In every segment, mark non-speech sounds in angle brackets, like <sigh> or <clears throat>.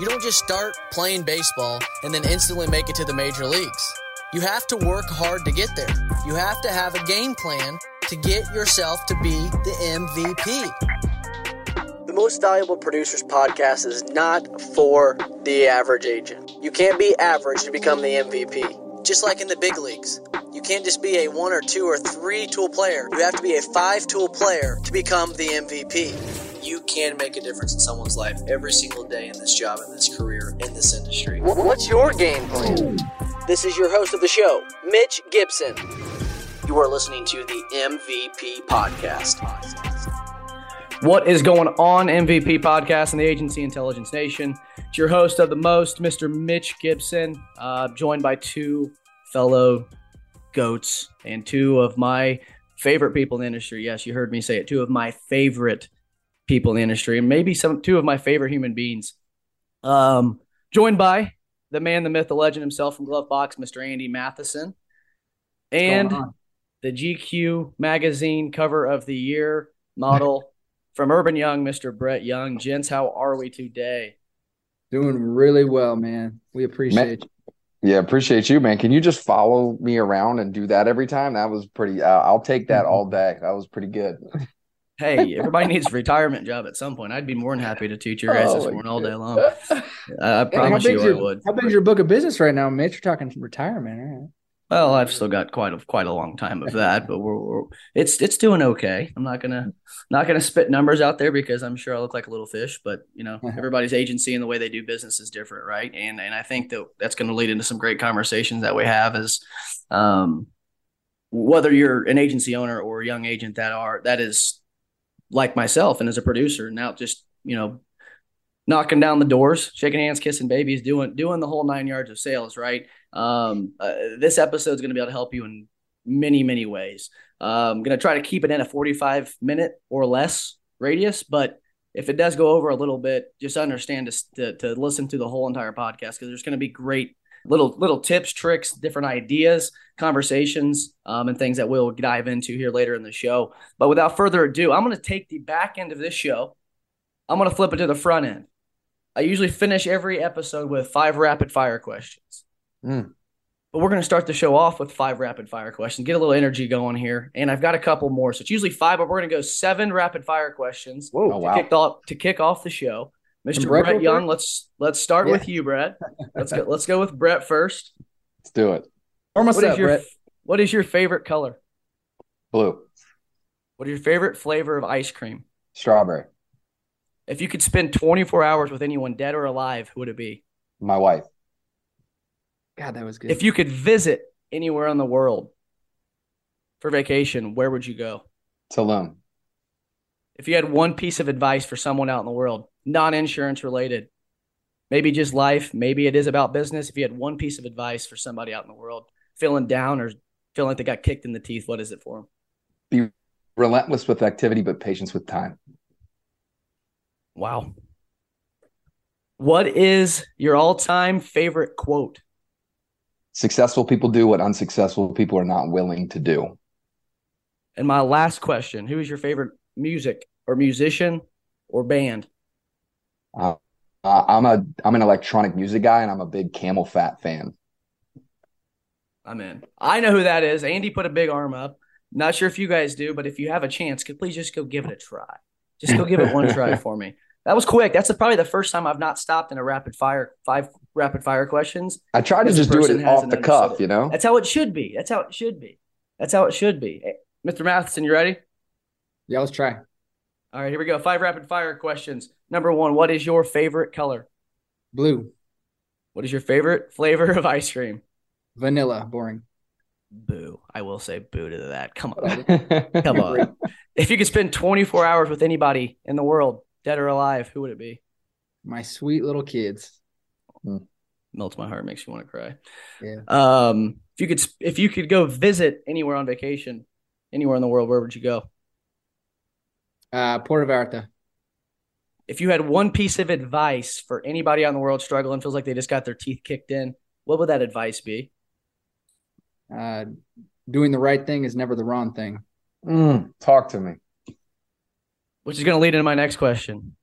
You don't just start playing baseball and then instantly make it to the major leagues. You have to work hard to get there. You have to have a game plan to get yourself to be the MVP. The Most Valuable Producers podcast is not for the average agent. You can't be average to become the MVP. Just like in the big leagues. You can't just be a one or two or three tool player. You have to be a five tool player to become the MVP. You can make a difference in someone's life every single day in this job, in this career, in this industry. What's your game plan? This is your host of the show, Mitch Gibson. You are listening to the MVP Podcast. What is going on, MVP Podcast and the Agency Intelligence Nation? It's your host of the most, Mr. Mitch Gibson, uh, joined by two fellow goats and two of my favorite people in the industry. Yes, you heard me say it. Two of my favorite people in the industry, and maybe some two of my favorite human beings. Um, joined by the man, the myth, the legend himself from Glovebox, Mr. Andy Matheson, and the GQ magazine cover of the year model <laughs> from Urban Young, Mr. Brett Young. Gents, how are we today? Doing really well, man. We appreciate Man- you. Yeah, appreciate you, man. Can you just follow me around and do that every time? That was pretty. Uh, I'll take that all day. That was pretty good. <laughs> Hey, everybody needs a retirement job at some point. I'd be more than happy to teach your guys this Oh, my morning all day long. I, I promise you big's I your, would. How big's your book of business right now, Mitch? You're talking retirement, right? Well, I've still got quite a quite a long time of that, but we're, we're it's it's doing okay. I'm not gonna not gonna spit numbers out there because I'm sure I look like a little fish, but you know <laughs> everybody's agency and the way they do business is different, right? And and I think that that's going to lead into some great conversations that we have is, um, whether you're an agency owner or a young agent that are that is like myself and as a producer now just you know knocking down the doors, shaking hands, kissing babies, doing doing the whole nine yards of sales, right? Um, uh, this episode is going to be able to help you in many, many ways. Uh, I'm going to try to keep it in a 45 minute or less radius, but if it does go over a little bit, just understand to, to, to listen to the whole entire podcast because there's going to be great little little tips, tricks, different ideas, conversations, um, and things that we'll dive into here later in the show. But without further ado, I'm going to take the back end of this show. I'm going to flip it to the front end. I usually finish every episode with five rapid fire questions. Mm. But we're going to start the show off with five rapid fire questions, get a little energy going here. And I've got a couple more. So it's usually five, but we're going to go seven rapid fire questions Whoa. Oh, to, wow. kick off, to kick off the show. Mr. Brett Brett Young, let's let's start Yeah. with you, Brett. Let's go <laughs> let's go with Brett first. Let's do it. Warm us What is up, your Brett. what is your favorite color? Blue, What is your favorite flavor of ice cream? strawberry. If you could spend 24 hours with anyone dead or alive, who would it be? My wife. God, that was good. If you could visit anywhere in the world for vacation, where would you go? Tulum. If you had one piece of advice for someone out in the world, non insurance related, maybe just life, maybe it is about business. If you had one piece of advice for somebody out in the world feeling down or feeling like they got kicked in the teeth, what is it for them? Be relentless with activity, but patience with time. Wow. What is your all time favorite quote? Successful people do what unsuccessful people are not willing to do. And my last question Who is your favorite music or musician or band? Uh, uh, I'm a I'm an electronic music guy, and I'm a big CamelPhat fan. I'm in. I know who that is. Andy put a big arm up. Not sure if you guys do, but if you have a chance, could please just go give it a try. Just go give it one try <laughs> for me. That was quick. That's probably the first time I've not stopped in a rapid fire five rapid fire questions. I try to just do it off the understood cuff, it. you know. That's how it should be. That's how it should be. That's how it should be. Hey, Mr. Matheson, you ready? yeah, let's try. All right, here we go. Five rapid fire questions. Number one, what is your favorite color? Blue, What is your favorite flavor of ice cream? vanilla, boring. Boo. I will say boo to that. Come on. <laughs> Come on. <laughs> If you could spend 24 hours with anybody in the world, dead or alive, who would it be? My sweet little kids. Melts my heart, makes you want to cry. Yeah. Um, if you could, if you could go visit anywhere on vacation, anywhere in the world, where would you go? Uh, Puerto Vallarta. If you had one piece of advice for anybody out in the world struggling, feels like they just got their teeth kicked in, what would that advice be? Uh, doing the right thing is never the wrong thing. Mm, talk to me. Which is going to lead into my next question.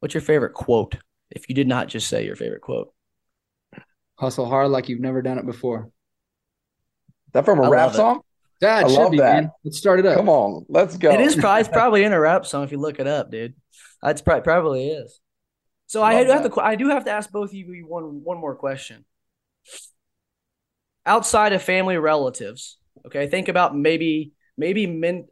What's your favorite quote? if you did not just say your favorite quote? Hustle hard like you've never done it before. That from a I rap love it. song? Yeah, I should love be, that. man. Let's start it up. Come on, let's go. It is probably, it's probably in a rap song if you look it up, dude. It's probably, probably is. So I Love do have that. to I do have to ask both of you one one more question. Outside of family relatives, okay, think about maybe maybe men,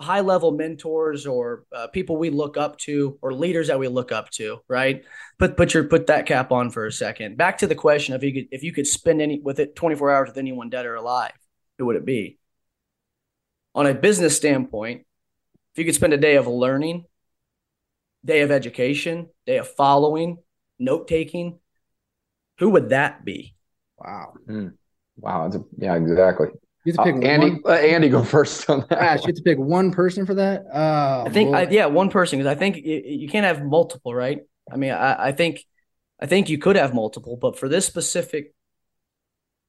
high level mentors or uh, people we look up to or leaders that we look up to, right? Put put your put that cap on for a second. Back to the question: if you could if you could spend any with it twenty four hours with anyone dead or alive, who would it be? On a business standpoint, if you could spend a day of learning, day of education, day of following, note taking, who would that be? Wow. wow. That's a, yeah, exactly. You have Uh, to pick Andy, one. let Andy, go <laughs> first on that. Gosh, you have to pick one person for that. Oh, I think, I, yeah, one person because I think you, you can't have multiple, right? I mean, I, I think, I think you could have multiple, but for this specific,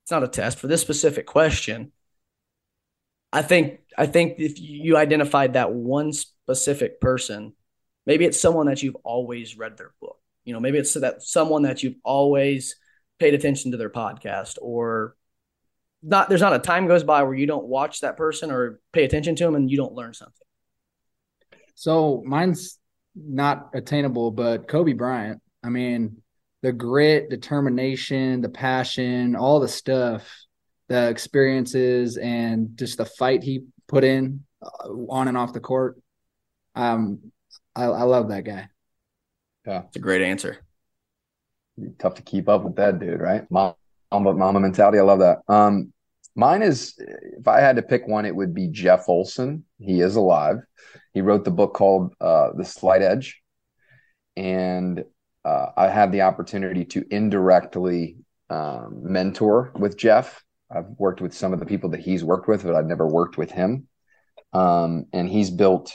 it's not a test for this specific question. I think, I think if you identified that one specific person, maybe it's someone that you've always read their book. You know, maybe it's that someone that you've always paid attention to their podcast or not there's not a time goes by where you don't watch that person or pay attention to them and you don't learn something. So mine's not attainable, but Kobe Bryant. I mean, the grit, determination, the passion, all the stuff, the experiences, and just the fight he put in uh, on and off the court. Um, I, I love that guy. Yeah, it's a great answer. Tough to keep up with that dude, right? Mom, mama, Mamba mentality. I love that. Um, mine is if I had to pick one, it would be Jeff Olson. He is alive. He wrote the book called uh, The Slight Edge, and uh, I had the opportunity to indirectly um, mentor with Jeff. I've worked with some of the people that he's worked with, but I've never worked with him. Um, and he's built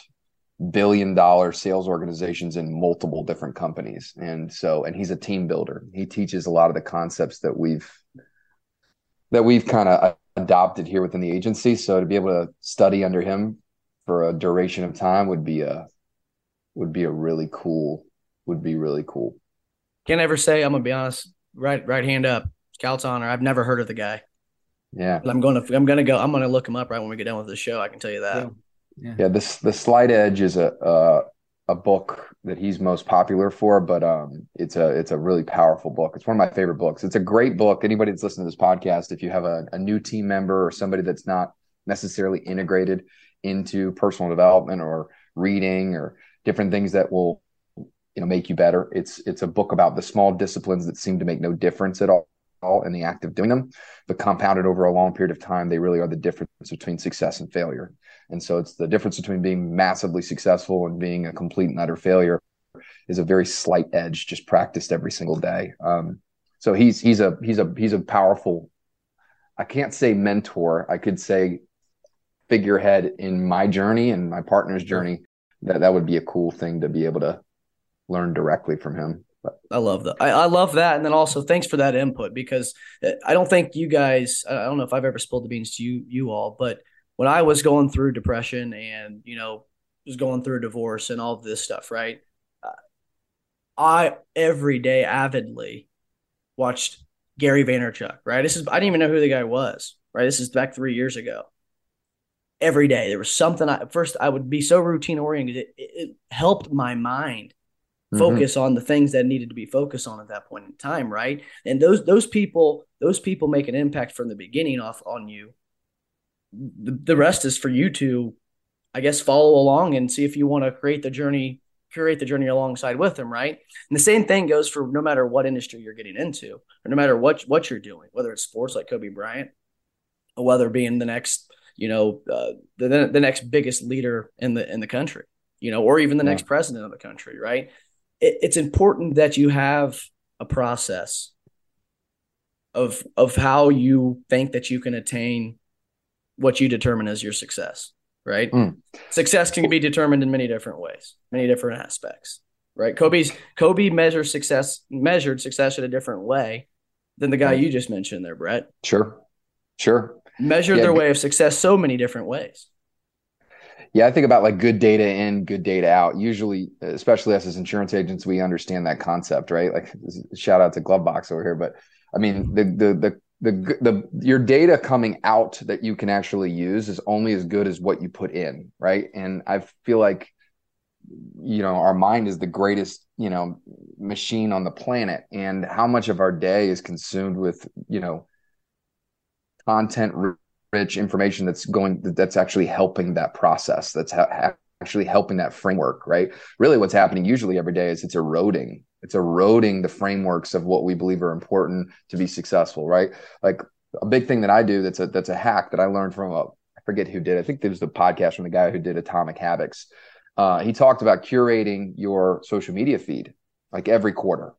billion dollar sales organizations in multiple different companies. And so, and he's a team builder. He teaches a lot of the concepts that we've that we've kind of adopted here within the agency. So to be able to study under him for a duration of time would be a would be a really cool would be really cool. Can't ever say, I'm gonna be honest, right right hand up. Honor. I've never heard of the guy. Yeah. But I'm gonna I'm gonna go, I'm gonna look him up right when we get done with the show. I can tell you that. Yeah. Yeah, this the Slight Edge is a uh, a book that he's most popular for, but um, it's a it's a really powerful book. It's one of my favorite books. It's a great book. Anybody that's listening to this podcast, if you have a, a new team member or somebody that's not necessarily integrated into personal development or reading or different things that will you know make you better, it's it's a book about the small disciplines that seem to make no difference at all in the act of doing them, but compounded over a long period of time, they really are the difference between success and failure. And so it's the difference between being massively successful and being a complete and utter failure is a very slight edge, just practiced every single day. Um, so he's he's a he's a he's a powerful. I can't say mentor. I could say figurehead in my journey and my partner's journey. That that would be a cool thing to be able to learn directly from him. I love that. I, I love that. And then also thanks for that input because I don't think you guys, I don't know if I've ever spilled the beans to you, you all, but when I was going through depression and, you know, was going through a divorce and all this stuff, right? Uh, I every day avidly watched Gary Vaynerchuk, right? This is, I didn't even know who the guy was, right? This is back three years ago. Every day there was something I, first I would be so routine oriented. It, it helped my mind Mhm. focus on the things that needed to be focused on at that point in time, right? And those those people those people make an impact from the beginning off on you. The, the rest is for you to, I guess, follow along and see if you want to create the journey, curate the journey alongside with them, right? And the same thing goes for no matter what industry you're getting into, or no matter what what you're doing, whether it's sports like Kobe Bryant, or whether being the next, you know, uh, the the next biggest leader in the in the country, you know, or even the Yeah. next president of the country, right? It, it's important that you have a process of of how you think that you can attain what you determine as your success right Mm. success can be determined in many different ways many different aspects right kobe's kobe measures success measured success in a different way than the guy Right. you just mentioned there brett Sure, sure. measured Yeah, their way of success so many different ways Yeah, I think about like good data in, good data out. Usually, especially us as insurance agents, we understand that concept, right? Like shout out to Glovebox over here, but I mean the the the the the your data coming out that you can actually use is only as good as what you put in, right? And I feel like you know our mind is the greatest you know machine on the planet and how much of our day is consumed with you know content rich information that's going that's actually helping that process that's ha- actually helping that framework right? Really what's happening usually every day is it's eroding. It's eroding the frameworks of what we believe are important to be successful right? Like a big thing that i do that's a that's a hack that i learned from a i forget who did i think there was the podcast from the guy who did atomic habits. Uh, he talked about curating your social media feed like every quarter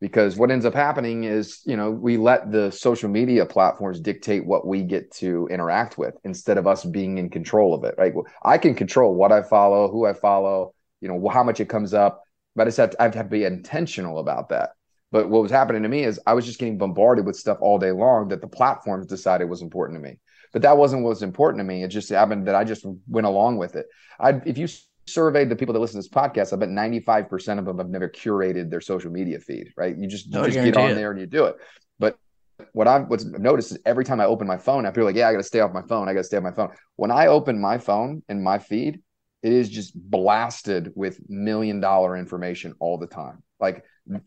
because what ends up happening is you know we let the social media platforms dictate what we get to interact with instead of us being in control of it right? I can control what i follow who i follow you know how much it comes up but i just have to, I have to be intentional about that. But what was happening to me is i was just getting bombarded with stuff all day long that the platforms decided was important to me. But that wasn't what was important to me. It just happened that i just went along with it. I if you surveyed the people that listen to this podcast, I bet 95% of them have never curated their social media feed, right? You just, you just get on it. there and you do it. But what I've what's noticed is every time I open my phone, I feel like, yeah, I got to stay off my phone. I got to stay off my phone. When I open my phone and my feed, it is just blasted with million dollar information all the time. Like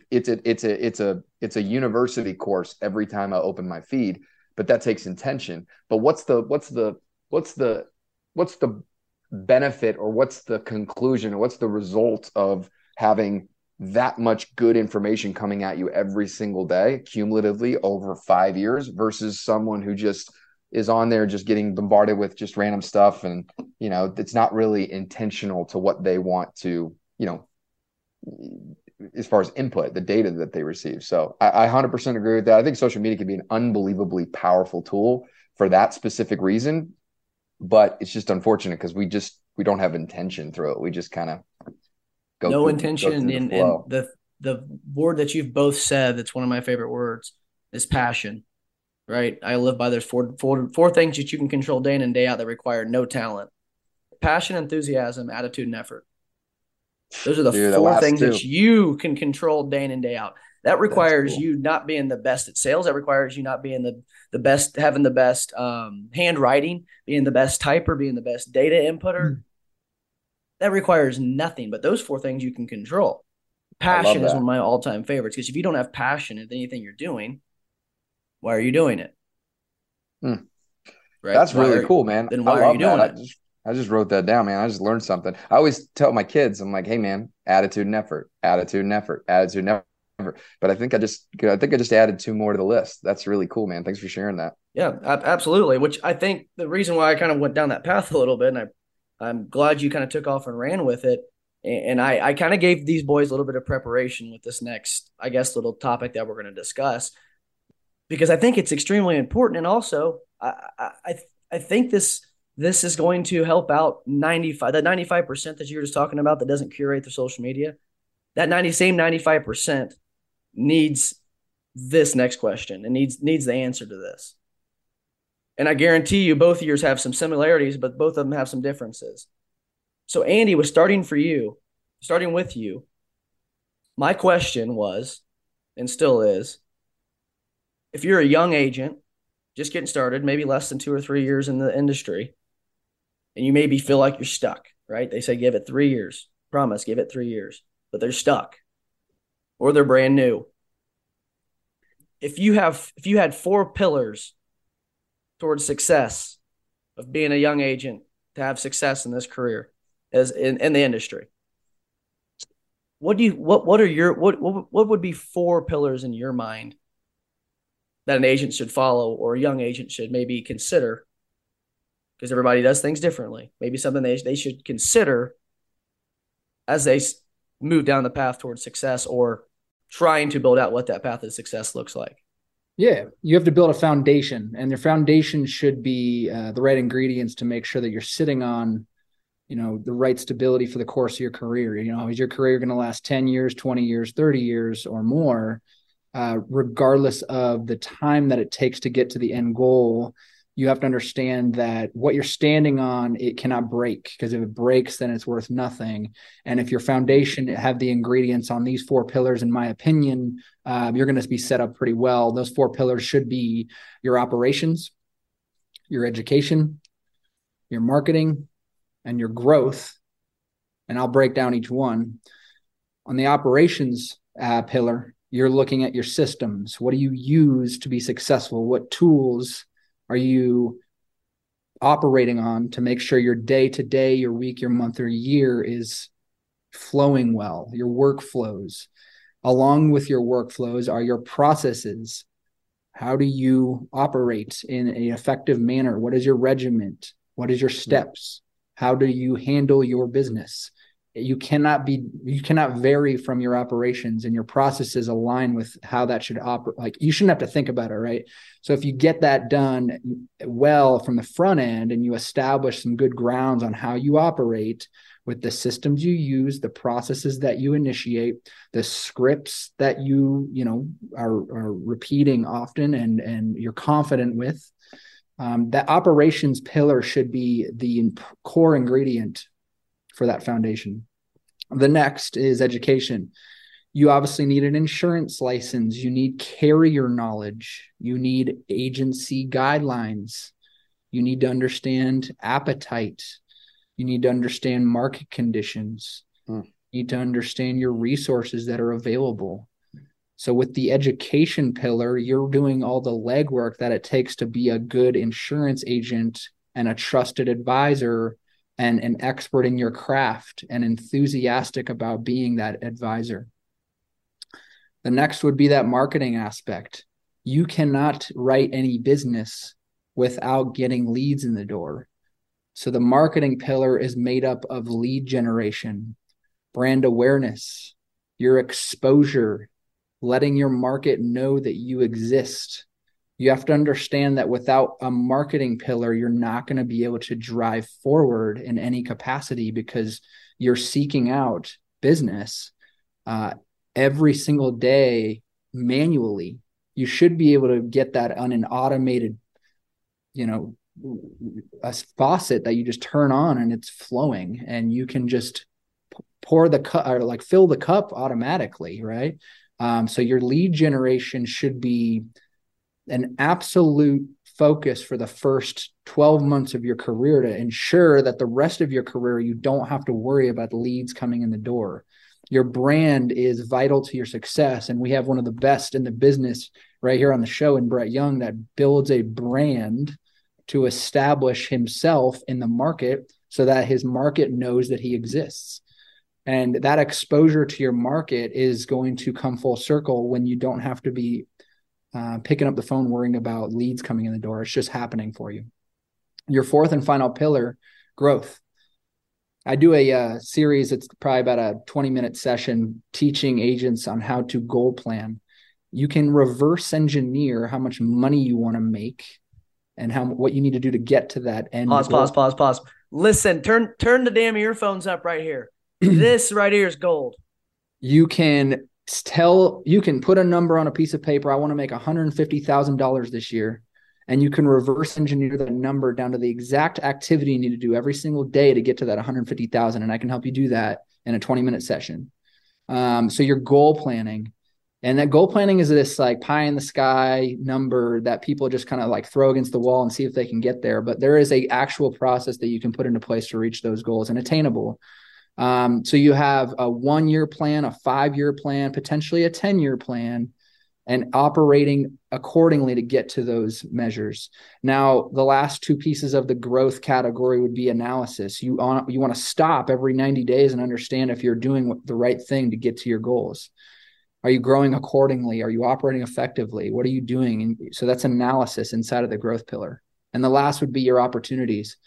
it's a it's a it's a it's a university course every time I open my feed, but that takes intention. But what's the what's the what's the what's the benefit or what's the conclusion or what's the result of having that much good information coming at you every single day cumulatively over five years versus someone who just is on there just getting bombarded with just random stuff and you know it's not really intentional to what they want to you know as far as input the data that they receive. So I, I 100% agree with that. I think social media can be an unbelievably powerful tool for that specific reason but it's just unfortunate because we just we don't have intention through it. We just kind of go no through, intention. Go and, the and the the word that you've both said that's one of my favorite words is passion. Right, I live by there's four four four things that you can control day in and day out that require no talent: passion, enthusiasm, attitude, and effort. Those are the Dude, four things two. that you can control day in and day out. That requires cool. you not being the best at sales. That requires you not being the the best, having the best um, handwriting, being the best typer, being the best data inputter. Mm. That requires nothing, but those four things you can control. Passion is one of my all time favorites because if you don't have passion in anything you're doing, why are you doing it? Mm. Right? That's why really are, cool, man. Then why are you doing that. it? I just, I just wrote that down, man. I just learned something. I always tell my kids, I'm like, hey, man, attitude and effort, attitude and effort, attitude and effort but I think I just I think I just added two more to the list. That's really cool, man. Thanks for sharing that. Yeah, absolutely. Which I think the reason why I kind of went down that path a little bit, and I I'm glad you kind of took off and ran with it. And I I kind of gave these boys a little bit of preparation with this next I guess little topic that we're going to discuss because I think it's extremely important, and also I I I think this this is going to help out 95 that 95% that you were just talking about that doesn't curate the social media that 90 same 95% needs this next question and needs needs the answer to this. And I guarantee you both years have some similarities, but both of them have some differences. So Andy was starting for you, starting with you. My question was, and still is, if you're a young agent, just getting started, maybe less than two or three years in the industry, and you maybe feel like you're stuck, right? They say give it three years. Promise, give it three years, but they're stuck or they're brand new. If you have if you had four pillars towards success of being a young agent to have success in this career as in, in the industry, what do you what what are your what, what what would be four pillars in your mind that an agent should follow or a young agent should maybe consider because everybody does things differently maybe something they, they should consider as they move down the path towards success or trying to build out what that path of success looks like. Yeah, you have to build a foundation, and your foundation should be uh, the right ingredients to make sure that you're sitting on, you know, the right stability for the course of your career. You know, is your career going to last ten years, twenty years, thirty years, or more? Uh, regardless of the time that it takes to get to the end goal, you have to understand that what you're standing on it cannot break because if it breaks then it's worth nothing. And if your foundation have the ingredients on these four pillars in my opinion uh, you're going to be set up pretty well. Those four pillars should be your operations your education your marketing and your growth. And i'll break down each one. On the operations uh, pillar you're looking at your systems. What do you use to be successful? What tools are you operating on to make sure your day to day, your week, your month, or year is flowing well, your workflows. Along with your workflows are your processes. How do you operate in an effective manner? What is your regiment? What is your hmm. steps? How do you handle your business? You cannot be you cannot vary from your operations and your processes align with how that should operate like you shouldn't have to think about it right? So if you get that done well from the front end and you establish some good grounds on how you operate with the systems you use the processes that you initiate the scripts that you you know are, are repeating often and and you're confident with um, that operations pillar should be the core ingredient for that foundation. The next is education. You obviously need an insurance license, you need carrier knowledge, you need agency guidelines, you need to understand appetite, you need to understand market conditions, hmm. you need to understand your resources that are available. So, with the education pillar, you're doing all the legwork that it takes to be a good insurance agent and a trusted advisor and an expert in your craft and enthusiastic about being that advisor. The next would be that marketing aspect. You cannot write any business without getting leads in the door. So the marketing pillar is made up of lead generation, brand awareness, your exposure, letting your market know that you exist, you have to understand that without a marketing pillar, you're not going to be able to drive forward in any capacity because you're seeking out business uh, every single day manually. You should be able to get that on an automated, you know, a faucet that you just turn on and it's flowing and you can just pour the cup or like fill the cup automatically, right? Um, so your lead generation should be an absolute focus for the first 12 months of your career to ensure that the rest of your career you don't have to worry about leads coming in the door. Your brand is vital to your success and we have one of the best in the business right here on the show in brett young that builds a brand to establish himself in the market so that his market knows that he exists. And that exposure to your market is going to come full circle when you don't have to be uh, picking up the phone worrying about leads coming in the door. It's just happening for you. Your fourth and final pillar, growth. I do a uh, series. It's probably about a 20 minute session teaching agents on how to goal plan. You can reverse engineer how much money you want to make and how what you need to do to get to that end. Pause, goal. pause, pause, pause. Listen, turn turn the damn earphones up right here. <clears throat> this right here is gold. You can tell you can put a number on a piece of paper i want to make $150000 this year and you can reverse engineer that number down to the exact activity you need to do every single day to get to that 150000 and i can help you do that in a 20 minute session. Um, so your goal planning and that goal planning is this like pie in the sky number that people just kind of like throw against the wall and see if they can get there but there is a actual process that you can put into place to reach those goals and attainable um, so you have a one year plan, a five year plan, potentially a 10 year plan, and operating accordingly to get to those measures. Now, the last two pieces of the growth category would be analysis. You, you want to stop every 90 days and understand if you're doing the right thing to get to your goals. Are you growing accordingly? Are you operating effectively? What are you doing? And so that's analysis inside of the growth pillar. And the last would be your opportunities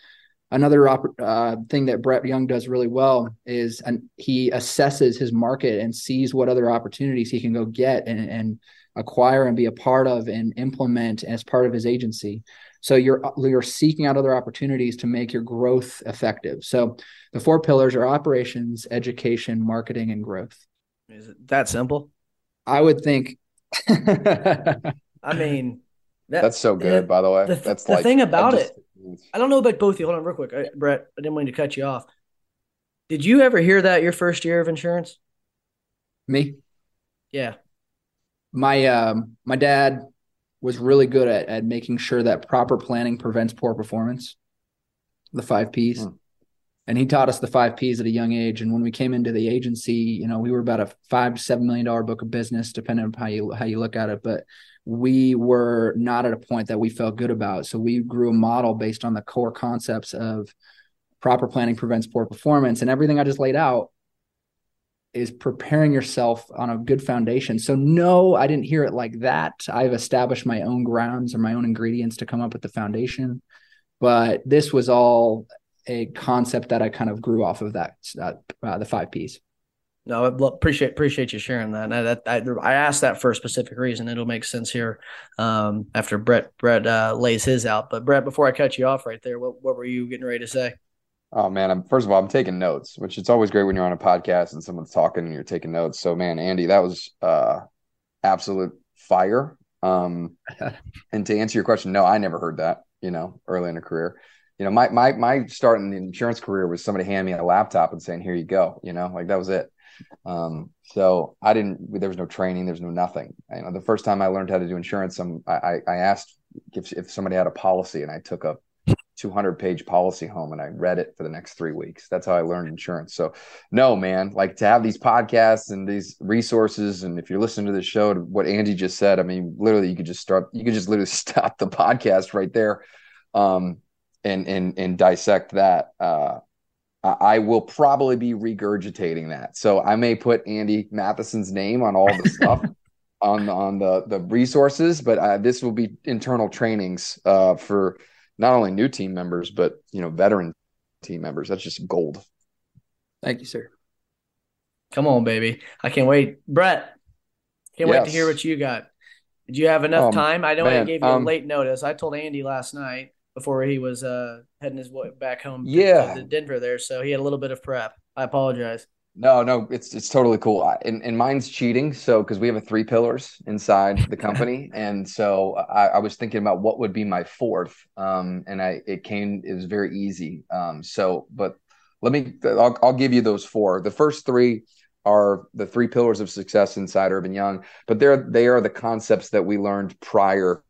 another uh, thing that Brett Young does really well is and he assesses his market and sees what other opportunities he can go get and, and acquire and be a part of and implement as part of his agency. So you're you're seeking out other opportunities to make your growth effective. So the four pillars are operations, education, marketing, and growth. Is it that simple? I would think. I mean, That, That's so good, yeah, by the way. The, That's the like, thing about just, it. I don't know about both of you. Hold on, real quick, I, Brett. I didn't mean to cut you off. Did you ever hear that your first year of insurance? Me? Yeah. My um my dad was really good at at making sure that proper planning prevents poor performance. The five P's. Hmm. And he taught us the five P's at a young age. And when we came into the agency, you know, we were about a five to seven million dollar book of business, depending on how you how you look at it. But we were not at a point that we felt good about. So we grew a model based on the core concepts of proper planning prevents poor performance and everything I just laid out is preparing yourself on a good foundation. So no, I didn't hear it like that. I've established my own grounds or my own ingredients to come up with the foundation. But this was all a concept that I kind of grew off of that, uh, the five P's. No, I appreciate appreciate you sharing that. I, that I, I, asked that for a specific reason. It'll make sense here um, after Brett Brett uh, lays his out. But Brett, before I cut you off right there, what what were you getting ready to say? Oh man, I'm first of all, I'm taking notes, which it's always great when you're on a podcast and someone's talking and you're taking notes. So man, Andy, that was uh absolute fire. Um <laughs> and to answer your question, no, I never heard that, you know, early in a career. You know, my my my start in the insurance career was somebody handing me a laptop and saying, Here you go, you know, like that was it. Um, so I didn't there was no training, there's no nothing. You know, the first time I learned how to do insurance, I I asked if if somebody had a policy and I took a 200 page policy home and I read it for the next three weeks. That's how I learned insurance. So, no, man, like to have these podcasts and these resources. And if you're listening to the show, to what Andy just said, I mean, literally, you could just start, you could just literally <laughs> stop the podcast right there um, and, and, and dissect that. Uh, I will probably be regurgitating that. So I may put Andy Matheson's name on all the <laughs> stuff. on on the the resources but uh, this will be internal trainings uh, for not only new team members but you know veteran team members. That's just gold. Thank you, sir. Come on, baby. I can't wait. Brett, can't yes. wait to hear what you got. Did you have enough um, time? I know man, I gave you um, late notice. I told Andy last night before he was uh, heading his way back home yeah. to, Denver there, so he had a little bit of prep. I apologize. No, no, it's it's totally cool. And and mine's cheating. So because we have a three pillars inside the company, <laughs> and so I, I, was thinking about what would be my fourth. Um, and I it came it was very easy. Um, so but let me I'll, I'll give you those four. The first three are the three pillars of success inside Urban Young, but they're they are the concepts that we learned prior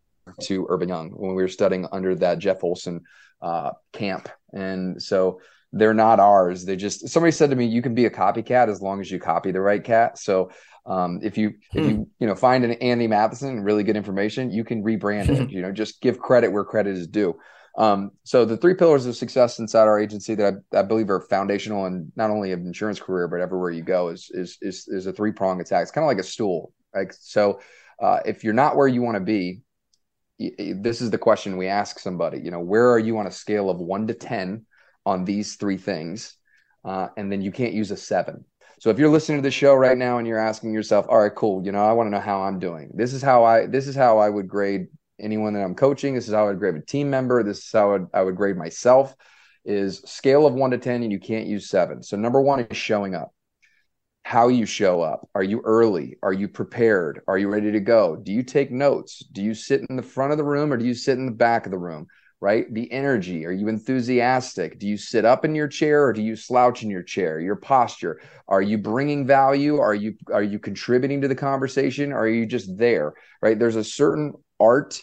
to Urban Young when we were studying under that Jeff Olson uh, camp, and so they're not ours. They just somebody said to me, you can be a copycat as long as you copy the right cat. So um, if you if you hmm. you know find an Andy Matheson and really good information, you can rebrand it. You know, just give credit where credit is due. Um, so the three pillars of success inside our agency that I, I believe are foundational and not only of insurance career but everywhere you go is is is, is a three prong attack. It's kind of like a stool. Like so, uh, if you're not where you want to be, this is the question we ask somebody. You know, where are you on a scale of one to ten? on these three things, uh, and then you can't use a seven. So if you're listening to the show right now and you're asking yourself, all right, cool, you know, I want to know how I'm doing. This is how I this is how I would grade anyone that I'm coaching. This is how I would grade a team member. This is how I would, I would grade myself. Is scale of one to ten, and you can't use seven. So number one is showing up. How you show up. Are you early? Are you prepared? Are you ready to go? Do you take notes? Do you sit in the front of the room or do you sit in the back of the room? right? The energy. Are you enthusiastic? Do you sit up in your chair or do you slouch in your chair? Your posture. Are you bringing value? Are you are you contributing to the conversation? Or are you just there? Right? There's a certain art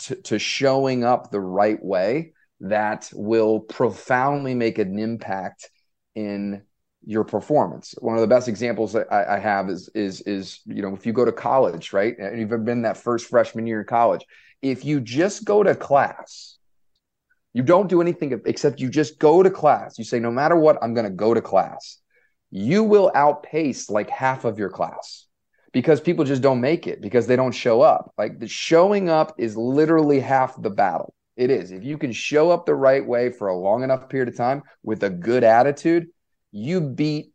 to, to showing up the right way that will profoundly make an impact in your performance. One of the best examples that I, I, have is is is you know if you go to college, right, and you've been that first freshman year in college, if you just go to class you don't do anything except you just go to class. You say, no matter what, I'm going to go to class. You will outpace like half of your class because people just don't make it because they don't show up. Like the showing up is literally half the battle. It is. If you can show up the right way for a long enough period of time with a good attitude, you beat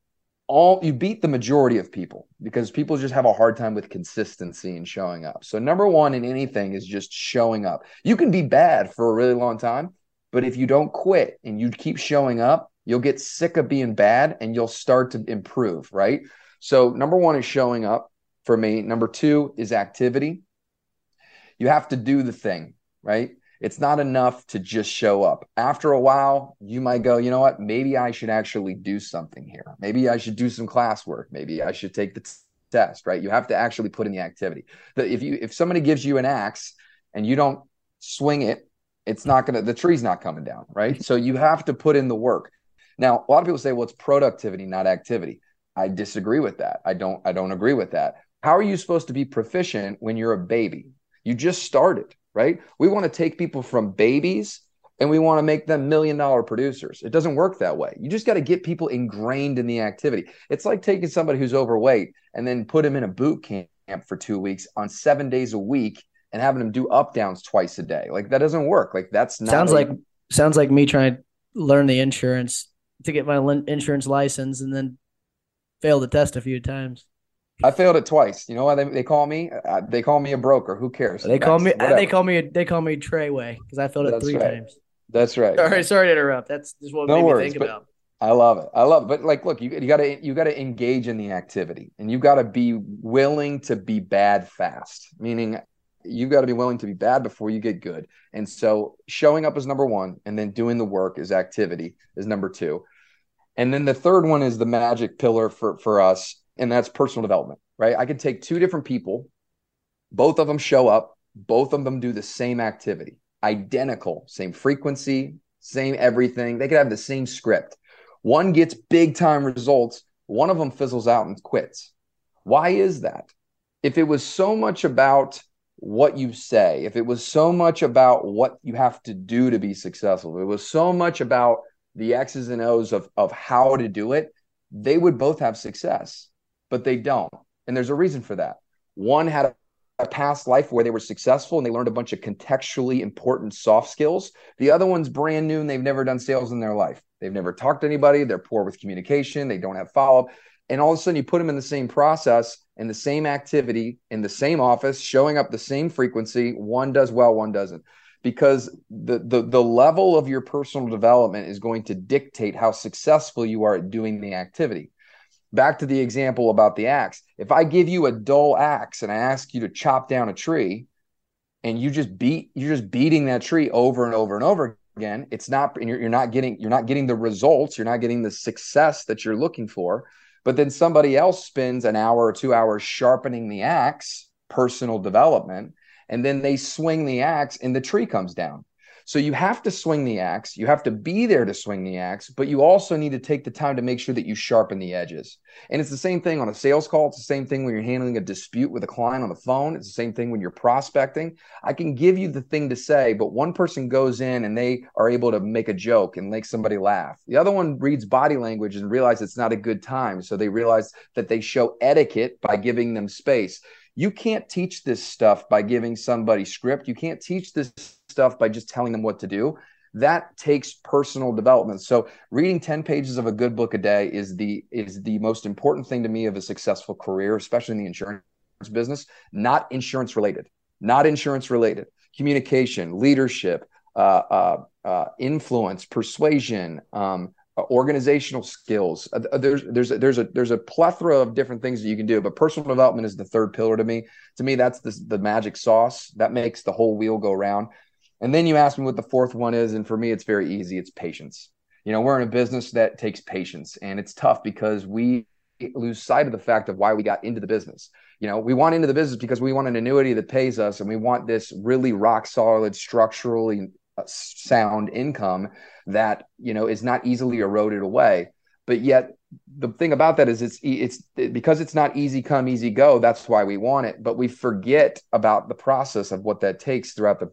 all you beat the majority of people because people just have a hard time with consistency and showing up. So number 1 in anything is just showing up. You can be bad for a really long time, but if you don't quit and you keep showing up, you'll get sick of being bad and you'll start to improve, right? So, number one is showing up for me. Number two is activity. You have to do the thing, right? It's not enough to just show up. After a while, you might go, you know what? Maybe I should actually do something here. Maybe I should do some classwork. Maybe I should take the t- test, right? You have to actually put in the activity. That if you if somebody gives you an axe and you don't swing it, it's not gonna the tree's not coming down, right? So you have to put in the work. Now, a lot of people say, well, it's productivity, not activity. I disagree with that. I don't I don't agree with that. How are you supposed to be proficient when you're a baby? You just started right? We want to take people from babies and we want to make them million dollar producers. It doesn't work that way. You just got to get people ingrained in the activity. It's like taking somebody who's overweight and then put him in a boot camp for two weeks on seven days a week and having them do up downs twice a day. Like that doesn't work. Like that's not sounds like sounds like me trying to learn the insurance to get my insurance license and then fail the test a few times. I failed it twice. You know why they, they call me? Uh, they call me a broker. Who cares? They call me. Whatever. They call me. They call me Treyway because I failed it That's three right. times. That's right. Sorry, sorry to interrupt. That's just what No made worries, me think about. I love it. I love it. But like, look, you you gotta you gotta engage in the activity, and you gotta be willing to be bad fast. Meaning, you got to be willing to be bad before you get good. And so, showing up is number one, and then doing the work is activity is number two, and then the third one is the magic pillar for for us, and that's personal development. Right? I could take two different people, both of them show up, both of them do the same activity, identical, same frequency, same everything. They could have the same script. One gets big time results, one of them fizzles out and quits. Why is that? If it was so much about what you say, if it was so much about what you have to do to be successful, if it was so much about the X's and O's of, of how to do it, they would both have success, but they don't. And there's a reason for that. One had a, past life where they were successful and they learned a bunch of contextually important soft skills. The other one's brand new and they've never done sales in their life. They've never talked to anybody. They're poor with communication. They don't have follow up. And all of a sudden, you put them in the same process and the same activity in the same office, showing up the same frequency. One does well, one doesn't. Because the, the the level of your personal development is going to dictate how successful you are at doing the activity. Back to the example about the axe. If I give you a dull axe and I ask you to chop down a tree, and you just beat you're just beating that tree over and over and over again it's not and you're, you're not getting you're not getting the results you're not getting the success that you're looking for but then somebody else spends an hour or two hours sharpening the axe personal development and then they swing the axe and the tree comes down so you have to swing the axe you have to be there to swing the axe but you also need to take the time to make sure that you sharpen the edges and it's the same thing on a sales call it's the same thing when you're handling a dispute with a client on the phone it's the same thing when you're prospecting I can give you the thing to say, but one person goes in and they are able to make a joke and make somebody laugh. The other one reads body language and realize it's not a good time. So they realize that they show etiquette by giving them space. You can't teach this stuff by giving somebody script. You can't teach this stuff by just telling them what to do. That takes personal development. So reading 10 pages of a good book a day is the is the most important thing to me of a successful career, especially in the insurance business, not insurance related not insurance related. Communication leadership uh, uh, uh, influence persuasion um, organizational skills. Uh, there's there's a, there's a there's a plethora of different things that you can do but personal development is the third pillar to me. To me that's the, the magic sauce. That makes the whole wheel go round and then you ask me what the fourth one is and for me it's very easy. It's patience. You know we're in a business that takes patience and it's tough because we lose sight of the fact of why we got into the business. You know we want into the business because we want an annuity that pays us and we want this really rock solid structurally uh, sound income that you know is not easily eroded away. But yet the thing about that is it's it's because it's not easy come easy go that's why we want it. But we forget about the process of what that takes throughout the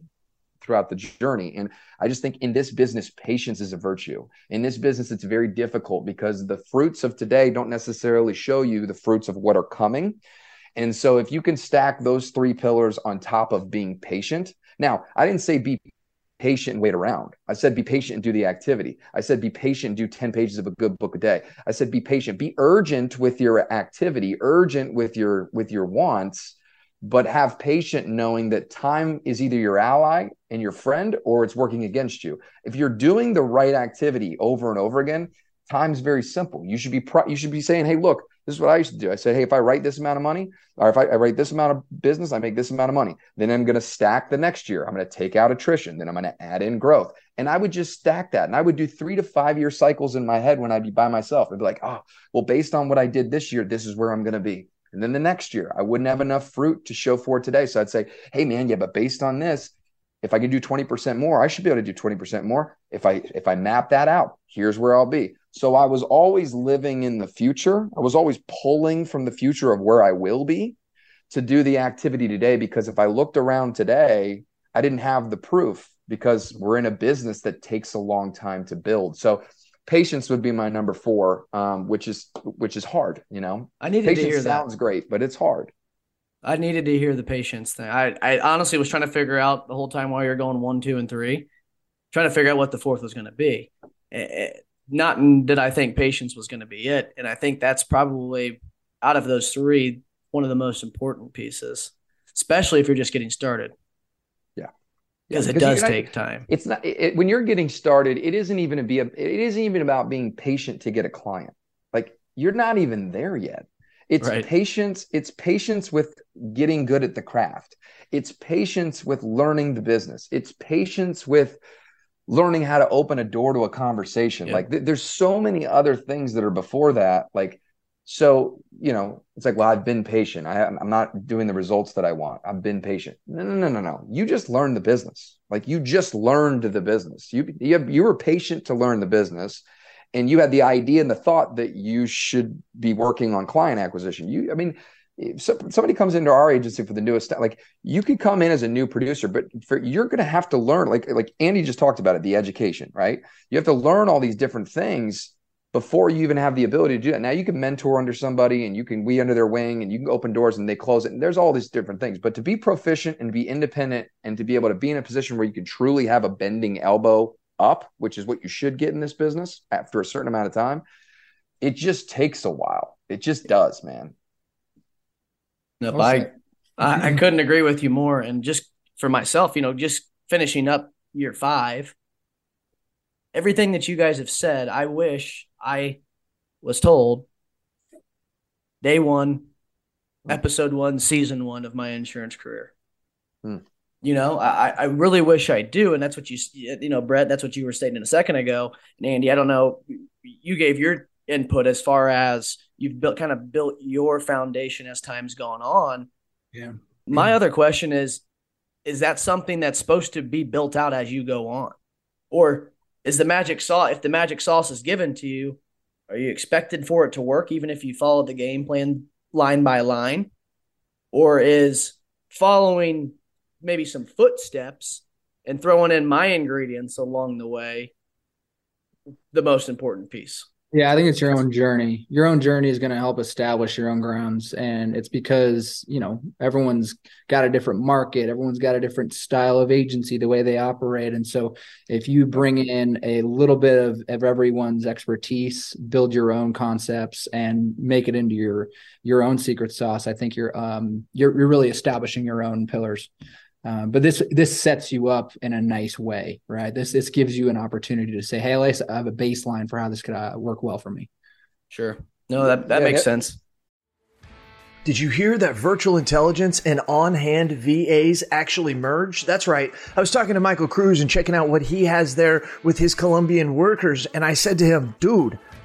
throughout the journey and i just think in this business patience is a virtue in this business it's very difficult because the fruits of today don't necessarily show you the fruits of what are coming and so if you can stack those three pillars on top of being patient now i didn't say be patient and wait around. I said be patient and do the activity. I said be patient and do 10 pages of a good book a day. I said be patient, be urgent with your activity, urgent with your with your wants, but have patient knowing that time is either your ally and your friend or it's working against you. If you're doing the right activity over and over again, time's very simple. You should be pro- you should be saying, "Hey, look, This is what I used to do. I said, hey, if I write this amount of money, or if I, I write this amount of business, I make this amount of money. Then I'm going to stack the next year. I'm going to take out attrition. Then I'm going to add in growth. And I would just stack that. And I would do three to five year cycles in my head when I'd be by myself. I'd be like, oh, well, based on what I did this year, this is where I'm going to be. And then the next year, I wouldn't have enough fruit to show for today. So I'd say, hey, man, yeah, but based on this, if I can do 20% more, I should be able to do 20% more. If I if I map that out, here's where I'll be. So I was always living in the future. I was always pulling from the future of where I will be to do the activity today because if I looked around today, I didn't have the proof because we're in a business that takes a long time to build. So patience would be my number four, um, which is which is hard. You know, I needed patience to hear sounds that. great, but it's hard. I needed to hear the patience thing. I, I honestly was trying to figure out the whole time while you're going one, two, and three, trying to figure out what the fourth was going to be. Not did I think patience was going to be it, and I think that's probably out of those three one of the most important pieces, especially if you're just getting started. Because yeah, it does not, take time. It's not it, when you're getting started. It isn't even to be a. It isn't even about being patient to get a client. Like you're not even there yet. It's right. patience. It's patience with getting good at the craft. It's patience with learning the business. It's patience with learning how to open a door to a conversation. Yeah. Like th- there's so many other things that are before that. Like, so, you know, it's like, well, I've been patient. I, I'm not doing the results that I want. I've been patient. No, no, no, no, no. You just learned the business. Like you just learned the business. You, you, have, you were patient to learn the business and you had the idea and the thought that you should be working on client acquisition. You, I mean, if somebody comes into our agency for the newest, like you could come in as a new producer, but for, you're going to have to learn, like like Andy just talked about it, the education, right? You have to learn all these different things before you even have the ability to do that. Now you can mentor under somebody and you can we under their wing and you can open doors and they close it. And there's all these different things. But to be proficient and be independent and to be able to be in a position where you can truly have a bending elbow up, which is what you should get in this business after a certain amount of time, it just takes a while. It just does, man. No, I, I, I couldn't agree with you more. And just for myself, you know, just finishing up year five, everything that you guys have said, I wish I was told day one, episode one, season one of my insurance career. Hmm. You know, I, I really wish I do. And that's what you, you know, Brett, that's what you were stating a second ago. And Andy, I don't know, you gave your input as far as you've built kind of built your foundation as time's gone on. Yeah. My other question is, is that something that's supposed to be built out as you go on? Or is the magic sauce, if the magic sauce is given to you, are you expected for it to work even if you follow the game plan line by line? Or is following maybe some footsteps and throwing in my ingredients along the way the most important piece. Yeah, I think it's your own journey. Your own journey is going to help establish your own grounds. And it's because, you know, everyone's got a different market, everyone's got a different style of agency, the way they operate. And so if you bring in a little bit of, of everyone's expertise, build your own concepts and make it into your your own secret sauce, I think you're um you're you're really establishing your own pillars. Um, but this this sets you up in a nice way, right? This this gives you an opportunity to say, "Hey, at least I have a baseline for how this could uh, work well for me." Sure. No, that that yeah, makes yeah. sense. Did you hear that virtual intelligence and on hand VAs actually merge? That's right. I was talking to Michael Cruz and checking out what he has there with his Colombian workers. And I said to him, dude,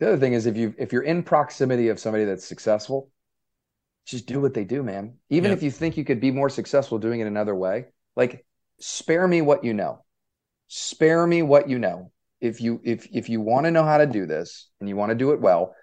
The other thing is if you if you're in proximity of somebody that's successful, just do what they do, man. Even if you think you could be more successful doing it another way, like spare me what you know. Spare me what you know. If you if if you want to know how to do this and you want to do it well,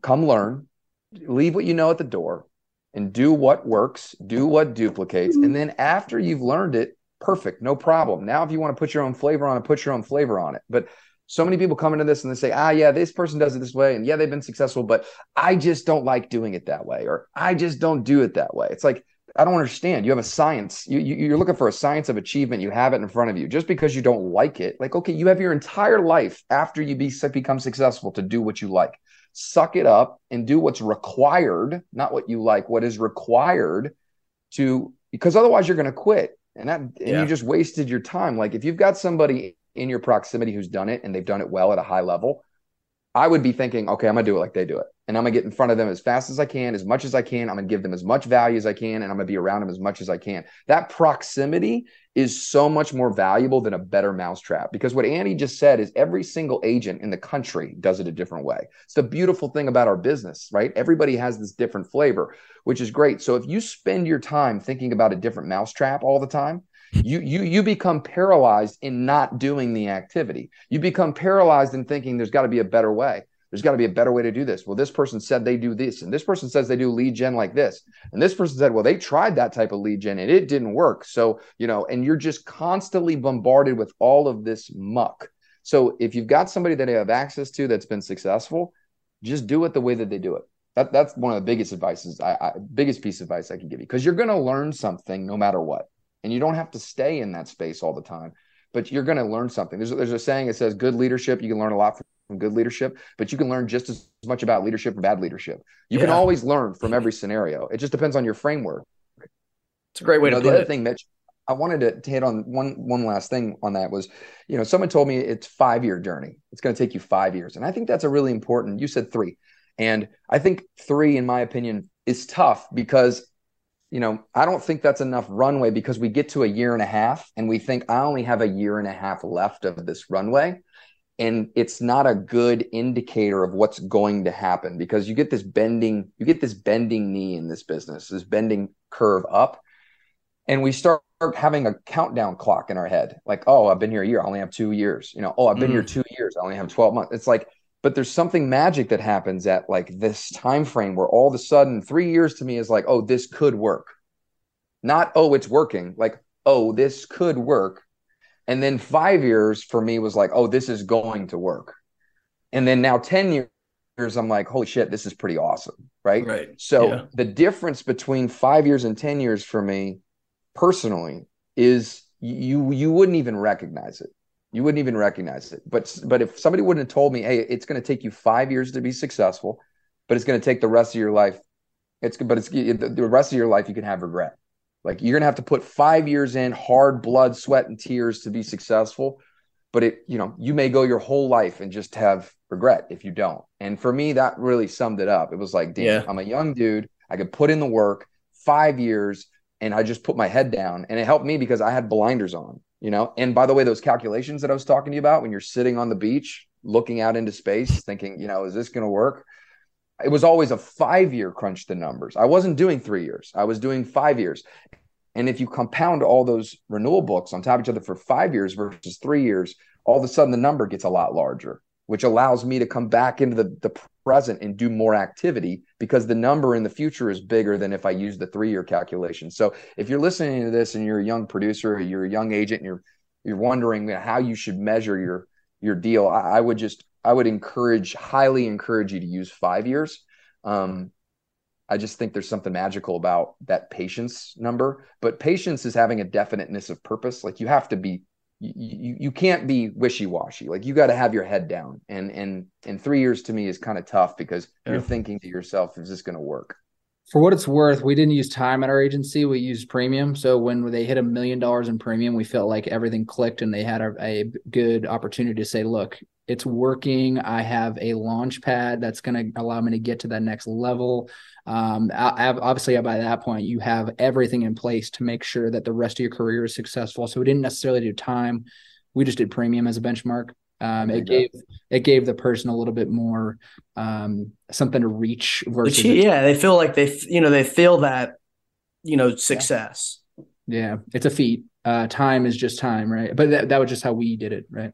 come learn. Leave what you know at the door and do what works, do what duplicates, and then after you've learned it, perfect, no problem. Now if you want to put your own flavor on it, put your own flavor on it. But so many people come into this and they say, ah, yeah, this person does it this way. And yeah, they've been successful, but I just don't like doing it that way. Or I just don't do it that way. It's like, I don't understand. You have a science. You, you, you're looking for a science of achievement. You have it in front of you. Just because you don't like it, like, okay, you have your entire life after you be, become successful to do what you like. Suck it up and do what's required, not what you like, what is required to, because otherwise you're going to quit. And that, and Yeah. you just wasted your time. Like if you've got somebody in your proximity who's done it and they've done it well at a high level, I would be thinking, okay, I'm gonna do it like they do it. And I'm gonna get in front of them as fast as I can, as much as I can. I'm gonna give them as much value as I can, and I'm gonna be around them as much as I can. That proximity is so much more valuable than a better mousetrap. Because what Andy just said is every single agent in the country does it a different way. It's the beautiful thing about our business, right? Everybody has this different flavor, which is great. So if you spend your time thinking about a different mousetrap all the time, you you you become paralyzed in not doing the activity. You become paralyzed in thinking there's got to be a better way. There's got to be a better way to do this. Well, this person said they do this, and this person says they do lead gen like this, and this person said, well, they tried that type of lead gen and it didn't work. So you know, and you're just constantly bombarded with all of this muck. So if you've got somebody that you have access to that's been successful, just do it the way that they do it. That, that's one of the biggest advices, I, I biggest piece of advice I can give you because you're going to learn something no matter what and you don't have to stay in that space all the time but you're going to learn something. There's, there's a saying that says good leadership you can learn a lot from good leadership but you can learn just as much about leadership from bad leadership. You can always learn from every scenario. It just depends on your framework. It's a great way you know, to the other it. thing mitch i wanted to, to hit on one one last thing on that was you know someone told me it's five year journey. It's going to take you five years. And i think that's a really important you said three. And i think three in my opinion is tough because you know, I don't think that's enough runway because we get to a year and a half and we think I only have a year and a half left of this runway. And it's not a good indicator of what's going to happen because you get this bending, you get this bending knee in this business, this bending curve up. And we start having a countdown clock in our head. Like, oh, I've been here a year. I only have two years. You know, oh, I've been here mm. two years. I only have 12 months. It's like, but there's something magic that happens at like this time frame where all of a sudden three years to me is like oh this could work. Not oh it's working like oh this could work. And then five years for me was like oh this is going to work. And then now 10 years i'm like holy shit this is pretty awesome right? Right. so Yeah. the difference between five years and 10 years for me personally is you you wouldn't even recognize it you wouldn't even recognize it. But but if somebody wouldn't have told me hey it's going to take you five years to be successful but it's going to take the rest of your life it's but it's the rest of your life you can have regret. Like you're going to have to put five years in hard blood sweat and tears to be successful. But it you know you may go your whole life and just have regret if you don't. And for me that really summed it up. It was like damn Yeah. i'm a young dude. I could put in the work five years and i just put my head down. And it helped me because i had blinders on you know? And by the way those calculations that i was talking to you about when you're sitting on the beach looking out into space thinking you know is this going to work? It was always a five year crunch the numbers. I wasn't doing three years. I was doing five years. And if you compound all those renewal books on top of each other for five years versus three years all of a sudden the number gets a lot larger which allows me to come back into the, the present and do more activity because the number in the future is bigger than if I use the three year calculation. So if you're listening to this and you're a young producer, or you're a young agent, and you're you're wondering how you should measure your your deal, I, I would just I would encourage highly encourage you to use five years. Um, I just think there's something magical about that patience number. But patience is having a definiteness of purpose. Like you have to be you you can't be wishy-washy. Like you got to have your head down. And and and 3 years to me is kind of tough because yeah. you're thinking to yourself is this going to work? For what it's worth, we didn't use time at our agency. We used premium. So when they hit a million dollars in premium, we felt like everything clicked and they had a, a good opportunity to say, look, it's working. I have a launch pad that's going to allow me to get to that next level. Um, I, obviously, by that point, you have everything in place to make sure that the rest of your career is successful. So we didn't necessarily do time; we just did premium as a benchmark. Um, it gave it gave the person a little bit more um, something to reach versus yeah they feel like they you know they feel that you know success yeah, yeah. it's a feat uh, time is just time right but that, that was just how we did it right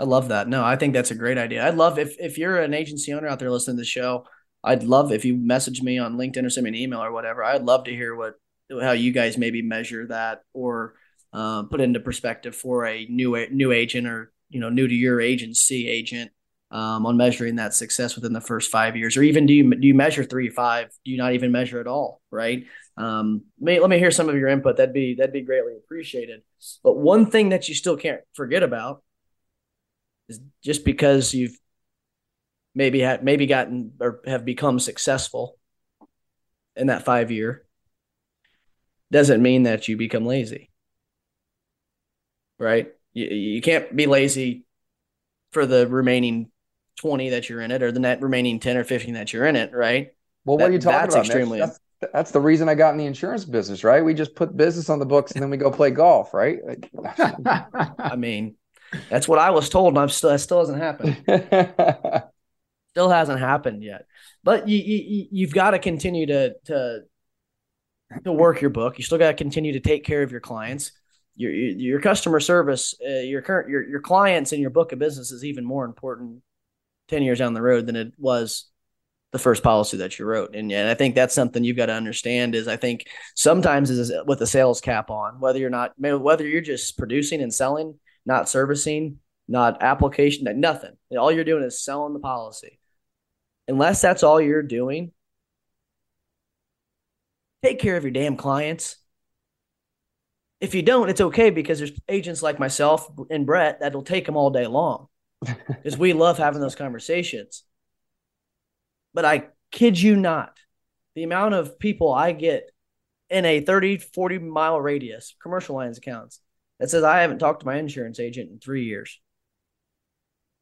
I love that. No, I think that's a great idea. I'd love if if you're an agency owner out there listening to the show, I'd love if you message me on LinkedIn or send me an email or whatever. I'd love to hear what how you guys maybe measure that or uh, put into perspective for a new new agent or you know new to your agency agent um, on measuring that success within the first five years, or even do you do you measure three five? Do you not even measure at all? Right? Um, let me hear some of your input. That'd be that'd be greatly appreciated. But one thing that you still can't forget about is just because you've maybe had maybe gotten or have become successful in that five year doesn't mean that you become lazy right? You, you can't be lazy for the remaining 20 that you're in it or the net remaining 10 or 15 that you're in it right? Well what that, are you talking that's about extremely that's, that's, the reason i got in the insurance business right? We just put business on the books and then we go play golf right? <laughs> I mean that's what I was told, and I'm still that still hasn't happened. <laughs> still hasn't happened yet. But you, you you've got to continue to to to work your book. You still got to continue to take care of your clients. Your your customer service, uh, your current your your clients, and your book of business is even more important ten years down the road than it was the first policy that you wrote. And, and I think that's something you've got to understand is I think sometimes is with a sales cap on, whether you're not, whether you're just producing and selling, not servicing, not application, nothing. All you're doing is selling the policy. Unless that's all you're doing, take care of your damn clients. If you don't, it's okay because there's agents like myself and Brett that'll take them all day long <laughs> because we love having those conversations. But I kid you not, the amount of people I get in a 30, 40 mile radius, commercial lines accounts, that says I haven't talked to my insurance agent in three years.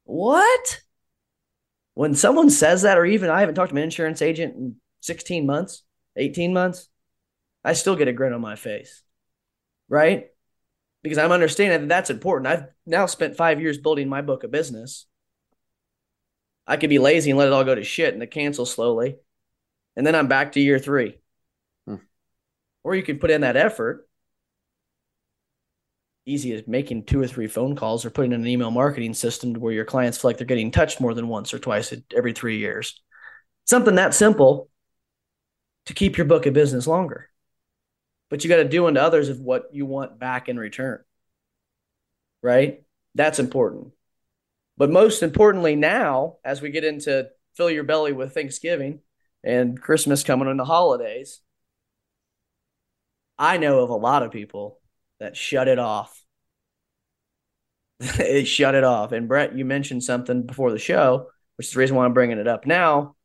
What? When someone says that, or even I haven't talked to my insurance agent in 16 months, 18 months, I still get a grin on my face. Right? Because I'm understanding that that's important. I've now spent five years building my book of business. I could be lazy and let it all go to shit and to cancel slowly. And then I'm back to year three. Hmm. Or you can put in that effort easy as making two or three phone calls or putting in an email marketing system where your clients feel like they're getting touched more than once or twice every three years. Something that simple to keep your book of business longer. But you got to do unto others of what you want back in return. Right? That's important. But most importantly, now, as we get into fill your belly with Thanksgiving and Christmas coming in the holidays, I know of a lot of people that shut it off. <laughs> it shut it off. And Brett, you mentioned something before the show, which is the reason why I'm bringing it up now.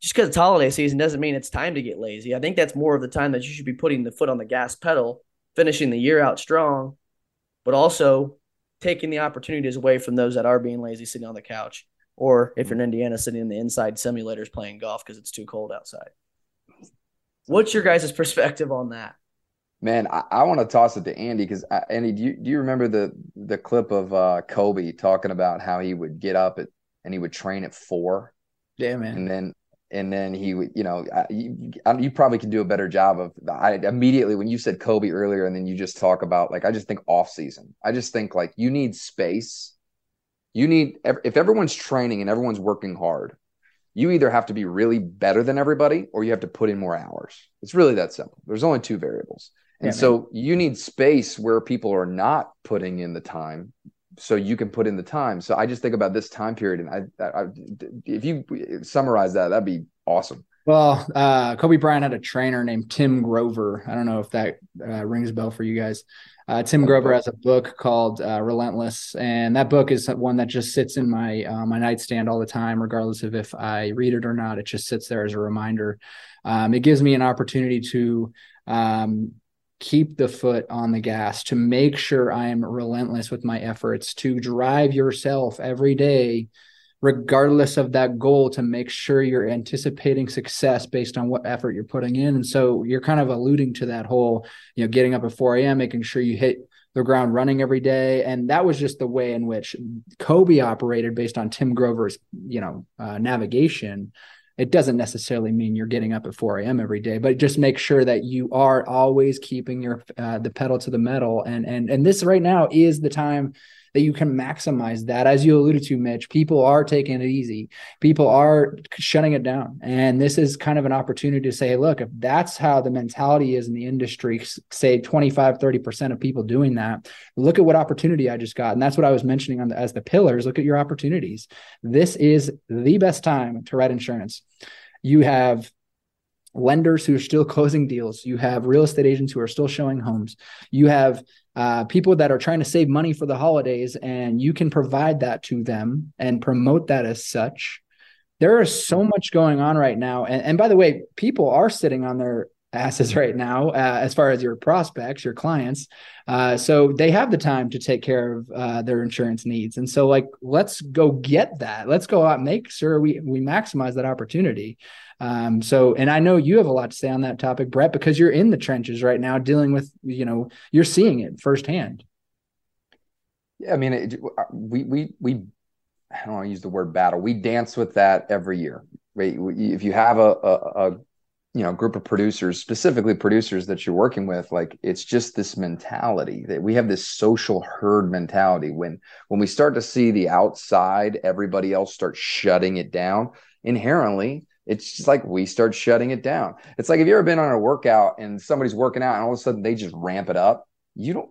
Just because it's holiday season doesn't mean it's time to get lazy. I think that's more of the time that you should be putting the foot on the gas pedal, finishing the year out strong, but also taking the opportunities away from those that are being lazy sitting on the couch. Or if you're in Indiana, sitting in the inside simulators playing golf because it's too cold outside. What's your guys' perspective on that? Man, I, I want to toss it to Andy because Andy, do you do you remember the the clip of uh, Kobe talking about how he would get up at and he would train at four? Yeah, man. And then and then he would, you know, you, you probably could do a better job of. I immediately when you said Kobe earlier, and then you just talk about like I just think off season. I just think like you need space. You need if everyone's training and everyone's working hard, you either have to be really better than everybody or you have to put in more hours. It's really that simple. There's only two variables. And yeah, so you need space where people are not putting in the time so you can put in the time. So I just think about this time period and I, I if you summarize that, that'd be awesome. Well, uh, Kobe Bryant had a trainer named Tim Grover. I don't know if that uh, rings a bell for you guys. Uh, Tim Grover has a book called uh, Relentless, and that book is one that just sits in my uh, my nightstand all the time, regardless of if I read it or not. It just sits there as a reminder. Um, it gives me an opportunity to um, keep the foot on the gas, to make sure I am relentless with my efforts, to drive yourself every day regardless of that goal to make sure you're anticipating success based on what effort you're putting in. And so you're kind of alluding to that whole, you know, getting up at 4 a.m., making sure you hit the ground running every day. And that was just the way in which Kobe operated based on Tim Grover's, you know, uh, navigation. It doesn't necessarily mean you're getting up at 4 a.m. every day, but just make sure that you are always keeping your uh, the pedal to the metal. And and and this right now is the time that you can maximize that. As you alluded to, Mitch, people are taking it easy. People are shutting it down. And this is kind of an opportunity to say, look, if that's how the mentality is in the industry, say 25, 30% of people doing that, look at what opportunity I just got. And that's what I was mentioning on the, as the pillars. Look at your opportunities. This is the best time to write insurance. You have lenders who are still closing deals. You have real estate agents who are still showing homes. You have uh, people that are trying to save money for the holidays, and you can provide that to them and promote that as such. There is so much going on right now, and, and by the way, people are sitting on their asses right now uh, as far as your prospects, your clients. Uh, so they have the time to take care of uh, their insurance needs, and so like let's go get that. Let's go out and make sure we we maximize that opportunity. Um, so, and I know you have a lot to say on that topic, Brett, because you're in the trenches right now, dealing with you know you're seeing it firsthand. Yeah, I mean, it, we we we I don't want to use the word battle. We dance with that every year. Right? If you have a, a, a you know group of producers specifically producers that you're working with like it's just this mentality that we have this social herd mentality. When when we start to see the outside everybody else start shutting it down inherently it's just like we start shutting it down. It's like if you ever been on a workout and somebody's working out and all of a sudden they just ramp it up you don't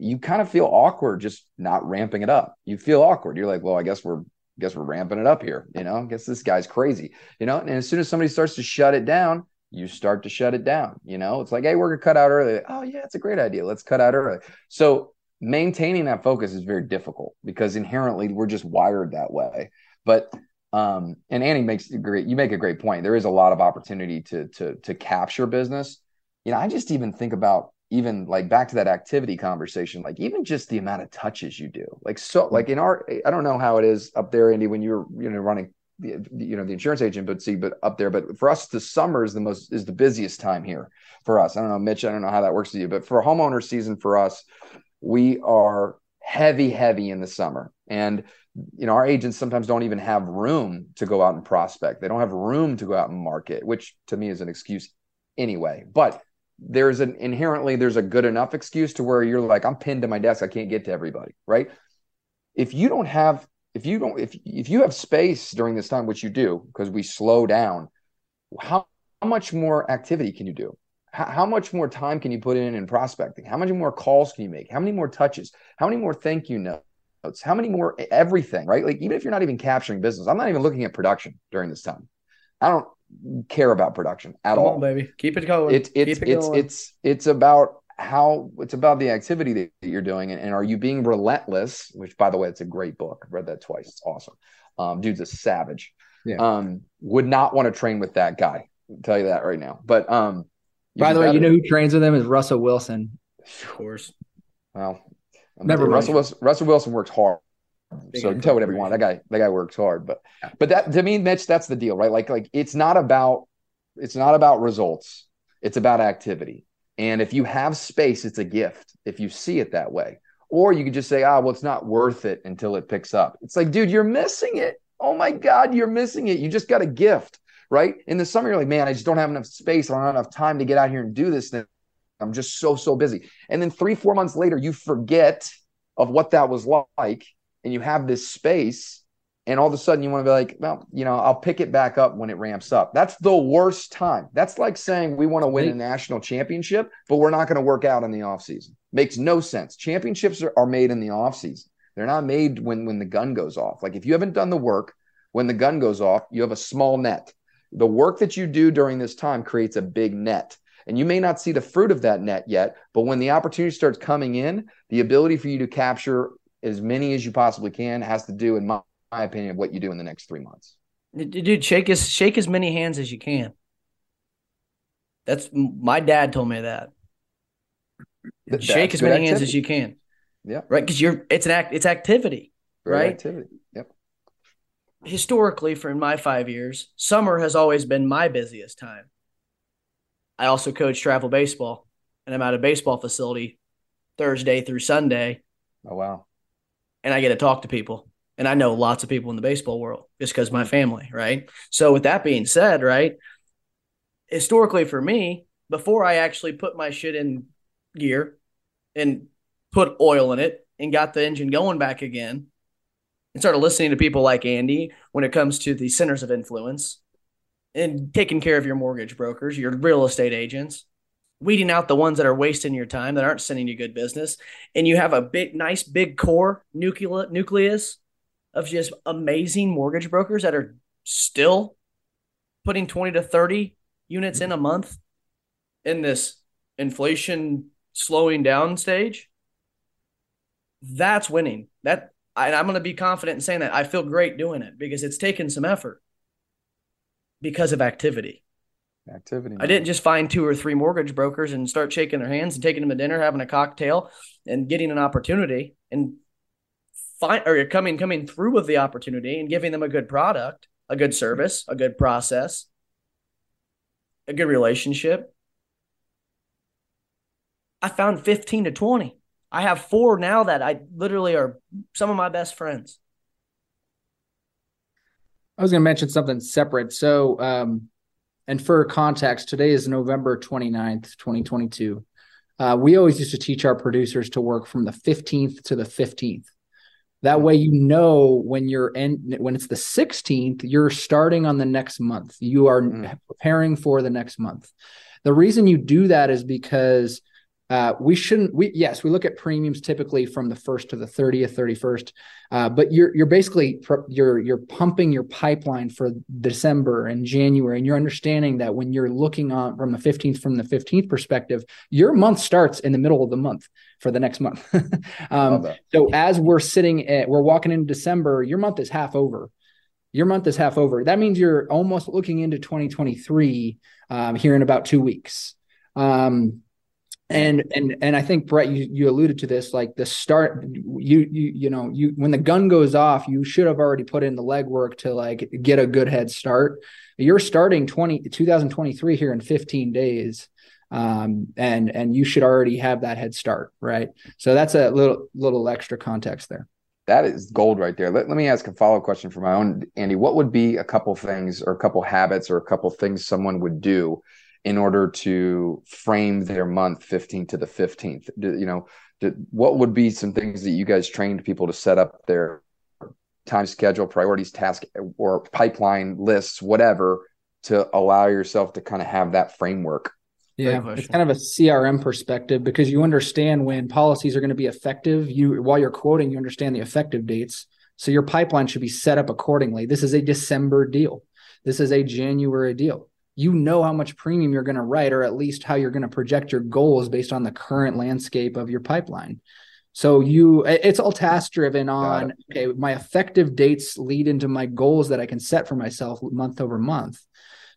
you kind of feel awkward just not ramping it up. You feel awkward. You're like well i guess we're I guess we're ramping it up here you know? I guess this guy's crazy you know? And as soon as somebody starts to shut it down you start to shut it down. You know, it's like, hey, we're gonna cut out early. Oh yeah, it's a great idea. Let's cut out early. So maintaining that focus is very difficult because inherently we're just wired that way. But um, and Andy makes a great you make a great point. There is a lot of opportunity to to to capture business. You know, I just even think about even like back to that activity conversation, like even just the amount of touches you do. Like so like in our I don't know how it is up there, Andy, when you're you know running you know the insurance agent but see but up there. But for us the summer is the most is the busiest time here for us. I don't know mitch i don't know how that works for you but for homeowner season for us we are heavy heavy in the summer. And you know our agents sometimes don't even have room to go out and prospect. They don't have room to go out and market which to me is an excuse anyway. But there's an inherently there's a good enough excuse to where you're like i'm pinned to my desk. I can't get to everybody right? If you don't have if you don't if if you have space during this time which you do because we slow down how, how much more activity can you do? How, how, much more time can you put in in prospecting? How many more calls can you make? How many more touches? How many more thank you notes? How many more everything right? Like even if you're not even capturing business i'm not even looking at production during this time. I don't care about production at Come all. on, baby. Keep it going. It's it's it it's, it's it's about how it's about the activity that you're doing and, and, are you being relentless which by the way it's a great book. I've read that twice. It's awesome. Um, dude's a savage. Yeah. um, would not want to train with that guy. I'll tell you that right now. But um, by the way you know who trains with him is russell wilson. Of course. Well never russell wilson, russell wilson works hard. So you can tell whatever you want. that guy that guy works hard but but that to me mitch that's the deal right? Like like it's not about it's not about results. It's about activity and if you have space, it's a gift if you see it that way. Or you could just say, ah, well, it's not worth it until it picks up. It's like, dude, you're missing it. Oh my God, you're missing it. You just got a gift, right? In the summer, you're like, man, I just don't have enough space. I don't have enough time to get out here and do this. thing. I'm just so, so busy. And then three, four months later, you forget of what that was like and you have this space and all of a sudden you want to be like, well, you know, I'll pick it back up when it ramps up. That's the worst time. That's like saying we want to win a national championship, but we're not going to work out in the offseason. Makes no sense. Championships are, are made in the offseason. They're not made when when the gun goes off. Like if you haven't done the work when the gun goes off, you have a small net. the work that you do during this time creates a big net. And you may not see the fruit of that net yet, but when the opportunity starts coming in, the ability for you to capture as many as you possibly can has to do, in my, my opinion, of what you do in the next three months. Dude, shake as shake as many hands as you can. That's my dad told me that. That, shake as many activity. hands as you can. Yeah. Right. Because you're it's an act it's activity. Great right. Activity. Yep. Historically, for in my five years, summer has always been my busiest time. I also coach travel baseball, and I'm at a baseball facility Thursday through Sunday. Oh wow. And I get to talk to people. And I know lots of people in the baseball world just because my mm-hmm. family, right? So with that being said, right, historically for me, before I actually put my shit in gear and put oil in it and got the engine going back again and started listening to people like Andy when it comes to the centers of influence and taking care of your mortgage brokers, your real estate agents, weeding out the ones that are wasting your time that aren't sending you good business, and you have a big, nice, big core nucleus nucleus of just amazing mortgage brokers that are still putting twenty to thirty units in a month in this inflation slowing down stage, that's winning. That I, I'm going to be confident in saying that. I feel great doing it because it's taken some effort because of activity. Activity. Man. I didn't just find two or three mortgage brokers and start shaking their hands and taking them to dinner, having a cocktail, and getting an opportunity and find or you're coming coming through with the opportunity and giving them a good product, a good service, a good process, a good relationship. I found 15 to 20. I have four now that I literally are some of my best friends. I was going to mention something separate. So, um, and for context, today is November 29th, 2022. Uh, we always used to teach our producers to work from the 15th to the 15th. That way, you know when you're in when it's the 16th, you're starting on the next month. You are mm. preparing for the next month. The reason you do that is because uh, we shouldn't. We yes, we look at premiums typically from the first to the thirtieth, thirty first, uh, but you're you're basically you're you're pumping your pipeline for December and January, and you're understanding that when you're looking on from the fifteenth from the fifteenth perspective, your month starts in the middle of the month for the next month. <laughs> um, so as we're sitting at, we're walking into December, your month is half over. Your month is half over. That means you're almost looking into 2023 um, here in about two weeks. Um, and and and I think Brett, you you alluded to this, like the start, you you you know, you when the gun goes off, you should have already put in the legwork to like get a good head start. You're starting 20 2023 here in 15 days. Um, and and you should already have that head start, right? So that's a little little extra context there. That is gold right there. Let, let me ask a follow up question for my own Andy. What would be a couple things or a couple habits or a couple things someone would do in order to frame their month 15th to the 15th you know what would be some things that you guys trained people to set up their time schedule priorities task or pipeline lists whatever to allow yourself to kind of have that framework yeah it's kind of a crm perspective because you understand when policies are going to be effective you while you're quoting you understand the effective dates. So your pipeline should be set up accordingly. This is a december deal. This is a january deal. You know how much premium you're going to write or at least how you're going to project your goals based on the current landscape of your pipeline. So you it's all task driven on okay my effective dates lead into my goals that i can set for myself month over month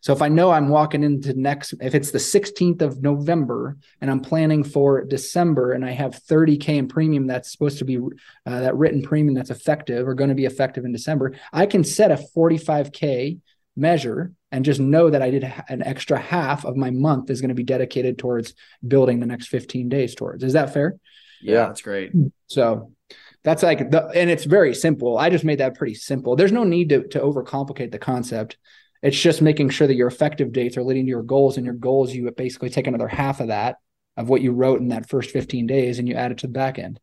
so if i know i'm walking into next if it's the 16th of november and i'm planning for december and i have 30k in premium that's supposed to be uh, that written premium that's effective or going to be effective in december i can set a 45k measure and just know that I did an extra half of my month is going to be dedicated towards building the next 15 days towards. Is that fair? Yeah, that's great. So that's like the, and it's very simple. I just made that pretty simple. There's no need to, to overcomplicate the concept. It's just making sure that your effective dates are leading to your goals and your goals, you basically take another half of that of what you wrote in that first 15 days and you add it to the back end.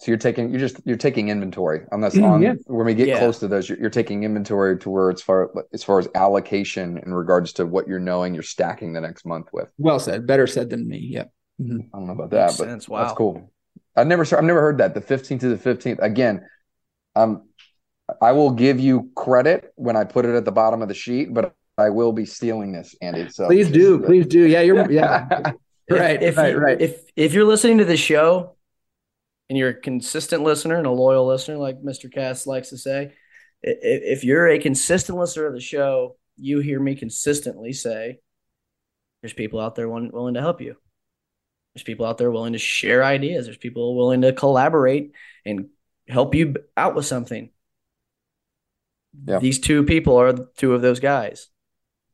So you're taking you're just you're taking inventory on this on yeah. when we get yeah. close to those you're, you're, taking inventory to where it's far as far as allocation in regards to what you're knowing you're stacking the next month with. Well said, better said than me. Yeah, mm-hmm. I don't know about that, Makes but sense. Wow. that's cool. I've never I've never heard that the 15th to the 15th again. Um, I will give you credit when I put it at the bottom of the sheet, but I will be stealing this, Andy. So please do, please do. Yeah, you're yeah. <laughs> right, if, right, you, right. If if you're listening to the show and you're a consistent listener and a loyal listener, like Mr. Cass likes to say, if, if you're a consistent listener of the show, you hear me consistently say, "There's people out there willing, willing to help you. There's people out there willing to share ideas. There's people willing to collaborate and help you out with something." Yeah. These two people are two of those guys.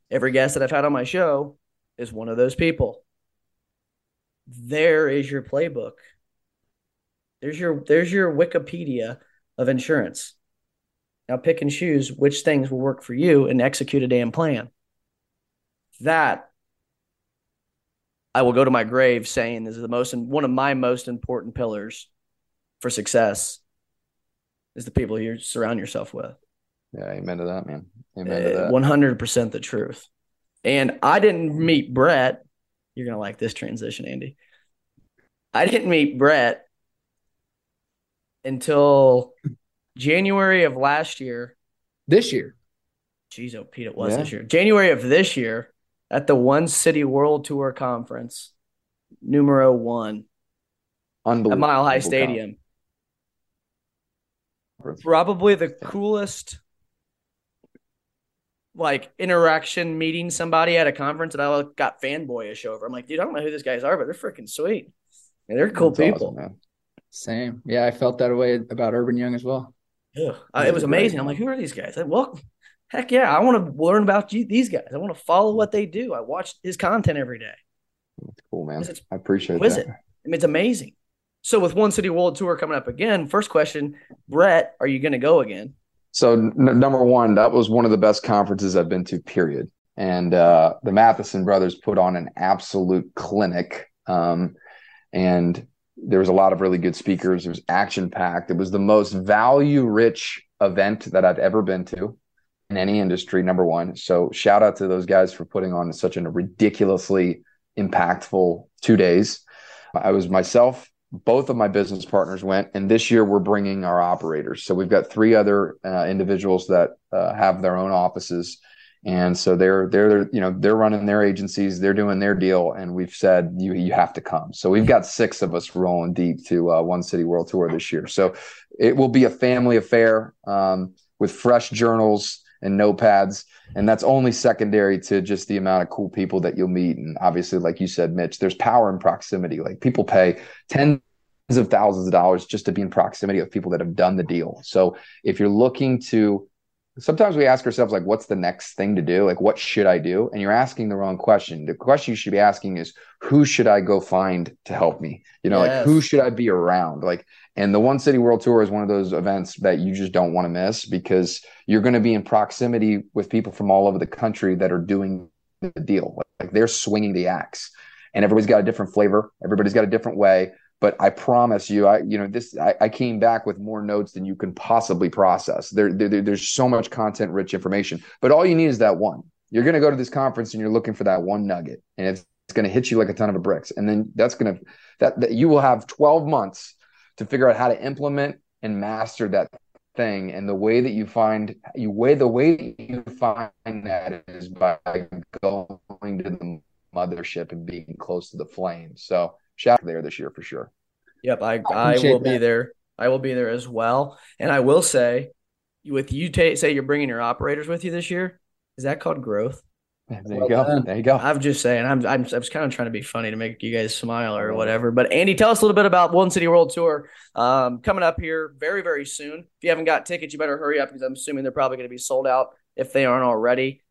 Every guest that I've had on my show is one of those people. There is your playbook. There's your there's your Wikipedia of insurance. Now pick and choose which things will work for you and execute a damn plan. That I will go to my grave saying is the most one of my most important pillars for success is the people you surround yourself with. Yeah, amen to that, man. Amen to eh, that. One hundred percent the truth. And I didn't meet Brett. You're gonna like this transition, Andy. I didn't meet Brett until January of last year. This year. Jeez, oh Pete, it was Yeah. this year. January of this year at the One City World Tour Conference, numero one Unbelievable. at Mile High Stadium. Probably the coolest like interaction meeting somebody at a conference that I got fanboyish over. I'm like, dude, I don't know who these guys are, but they're freaking sweet. And they're cool That's awesome, people. man. Same. Yeah, I felt that way about Urban Young as well. Uh, it was amazing. I'm like, who are these guys? I, well, heck yeah, I want to learn about you, these guys. I want to follow what they do. I watch his content every day. Cool, man. I appreciate that. it? I mean, it's amazing. So with One City World Tour coming up again, first question, Brett, are you going to go again? So n- number one, that was one of the best conferences I've been to. Period. And uh, the Matheson brothers put on an absolute clinic. Um, and there was a lot of really good speakers. It was action packed. It was the most value rich event that I've ever been to in any industry. Number one. So shout out to those guys for putting on such a ridiculously impactful two days. I was myself, both of my business partners went and this year we're bringing our operators. So we've got three other uh, individuals that uh, have their own offices. And so they're they're you know they're running their agencies they're doing their deal and we've said you you have to come. So we've got six of us rolling deep to uh, one city world tour this year. So it will be a family affair um, with fresh journals and notepads and that's only secondary to just the amount of cool people that you'll meet. And obviously like you said mitch there's power in proximity. Like people pay tens of thousands of dollars just to be in proximity of people that have done the deal. So if you're looking to sometimes we ask ourselves like what's the next thing to do? Like what should i do? And you're asking the wrong question. The question you should be asking is who should i go find to help me? You know like who should i be around? Like and the one city world tour is one of those events that you just don't want to miss because you're going to be in proximity with people from all over the country that are doing the deal. Like they're swinging the axe and everybody's got a different flavor. Everybody's got a different way but I promise you, I you know this I, I came back with more notes than you can possibly process. There, there there's so much content rich information, but all you need is that one. You're going to go to this conference and you're looking for that one nugget, and it's, it's going to hit you like a ton of bricks, and then that's going to that, that you will have 12 months to figure out how to implement and master that thing. And the way that you find you way the way you find that is by going to the mothership and being close to the flame. So shout there this year for sure. Yep, I, I I appreciate will be there. I will be there as well. And I will say, with you ta- say you're bringing your operators with you this year, is that called growth? There Well you go. done. There you go. I'm just saying. I'm, I'm I was kind of trying to be funny to make you guys smile or whatever. But Andy, tell us a little bit about One City World Tour um, coming up here very very soon. If you haven't got tickets, you better hurry up because I'm assuming they're probably going to be sold out if they aren't already.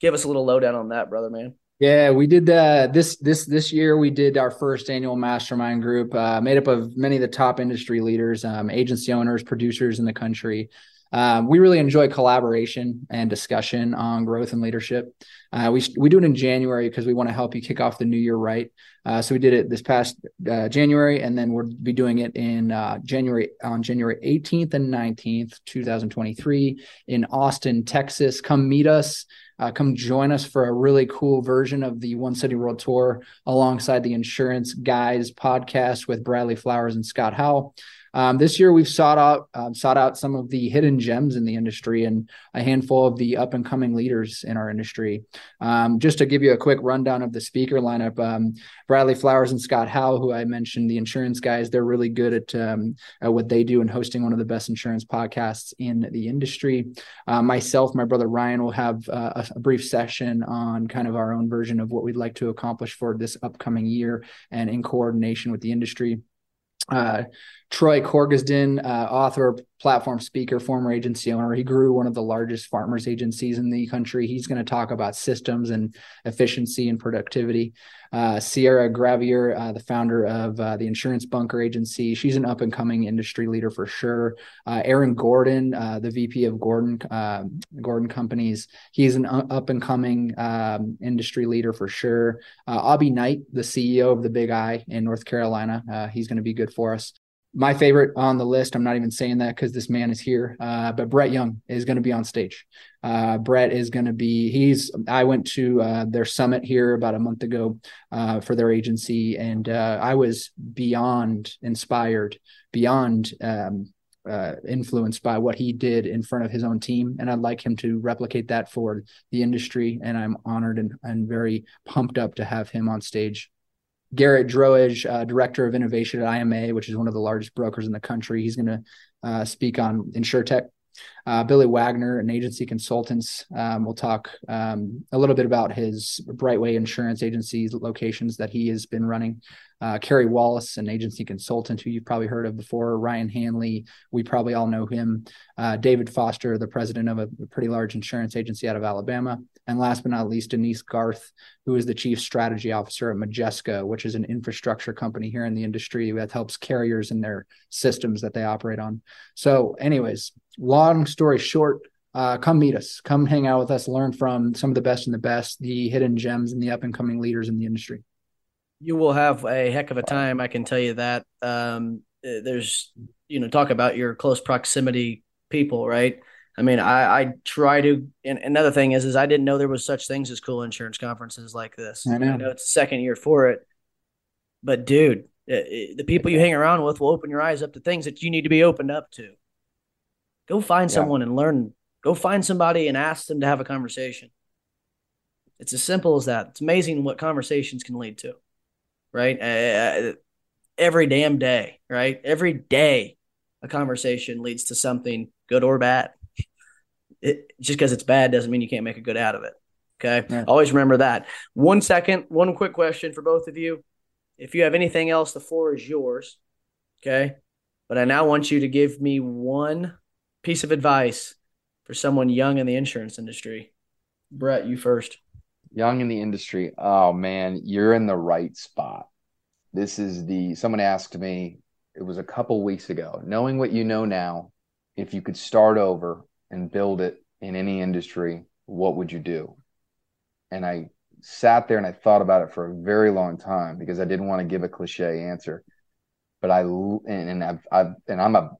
Give us a little lowdown on that, brother man. Yeah, we did uh, this this this year. We did our first annual mastermind group, uh, made up of many of the top industry leaders, um, agency owners, producers in the country. Um, we really enjoy collaboration and discussion on growth and leadership. Uh, we we do it in January because we want to help you kick off the new year right. Uh, so we did it this past uh, January, and then we'll be doing it in uh, January on January 18th and 19th, 2023, in Austin, Texas. Come meet us. Uh, come join us for a really cool version of the One City World Tour alongside the Insurance Guys podcast with Bradley Flowers and Scott Howell. Um, this year, we've sought out um, sought out some of the hidden gems in the industry and a handful of the up and coming leaders in our industry. Um, just to give you a quick rundown of the speaker lineup, um, Bradley Flowers and Scott Howe, who I mentioned, the insurance guys, they're really good at, um, at what they do and hosting one of the best insurance podcasts in the industry. Uh, myself, my brother Ryan, will have uh, a, a brief session on kind of our own version of what we'd like to accomplish for this upcoming year and in coordination with the industry. Uh, Troy Korsgaden, uh, author, platform speaker, former agency owner. He grew one of the largest farmers agencies in the country. He's going to talk about systems and efficiency and productivity. Uh, Sierra Gravier, uh, the founder of uh, the Insurance Bunker Agency, she's an up and coming industry leader for sure. Uh, Aaron Gordon, uh, the VP of Gordon Gordon Companies, he's an up and coming um, industry leader for sure. Avi Knight, the CEO of the Big I in North Carolina, he's going to be good for us my favorite on the list. I'm not even saying that because this man is here. Uh, but Brett Young is going to be on stage. Uh, Brett is going to be. He's. I went to uh, their summit here about a month ago uh, for their agency, and uh, I was beyond inspired, beyond um, uh, influenced by what he did in front of his own team. And I'd like him to replicate that for the industry. And I'm honored and, and very pumped up to have him on stage Garrett Droege, uh, director of innovation at IMA, which is one of the largest brokers in the country. He's going to uh, speak on insurtech. Uh, Billy Wagner, an agency consultants, um, will talk um, a little bit about his Brightway Insurance Agency locations that he has been running. Uh, Kerry Wallace, an agency consultant who you've probably heard of before. Ryan Hanley, we probably all know him. Uh, David Foster, the president of a pretty large insurance agency out of Alabama. And last but not least, Denise Garth, who is the chief strategy officer at Majesco, which is an infrastructure company here in the industry that helps carriers in their systems that they operate on. So, anyways, long story short, uh, come meet us, come hang out with us, learn from some of the best and the best, the hidden gems and the up and coming leaders in the industry. You will have a heck of a time, I can tell you that. Um, there's, you know, talk about your close proximity people, right? I mean, I, I try to. And another thing is, is I didn't know there was such things as cool insurance conferences like this. I know, I know it's the second year for it, but dude, it, it, the people you hang around with will open your eyes up to things that you need to be opened up to. Go find yeah. someone and learn. Go find somebody and ask them to have a conversation. It's as simple as that. It's amazing what conversations can lead to, right? Uh, every damn day, right? Every day, a conversation leads to something good or bad it, just because it's bad doesn't mean you can't make a good out of it. Okay. Yeah. Always remember that. One second, one quick question for both of you. If you have anything else, the floor is yours. Okay. But I now want you to give me one piece of advice for someone young in the insurance industry. Brett, you first. Young in the industry. Oh man, you're in the right spot. This is the someone asked me, it was a couple weeks ago, knowing what you know now, if you could start over, and build it in any industry, what would you do? And I sat there and I thought about it for a very long time because I didn't want to give a cliche answer. But I and, and I've, I've and I'm a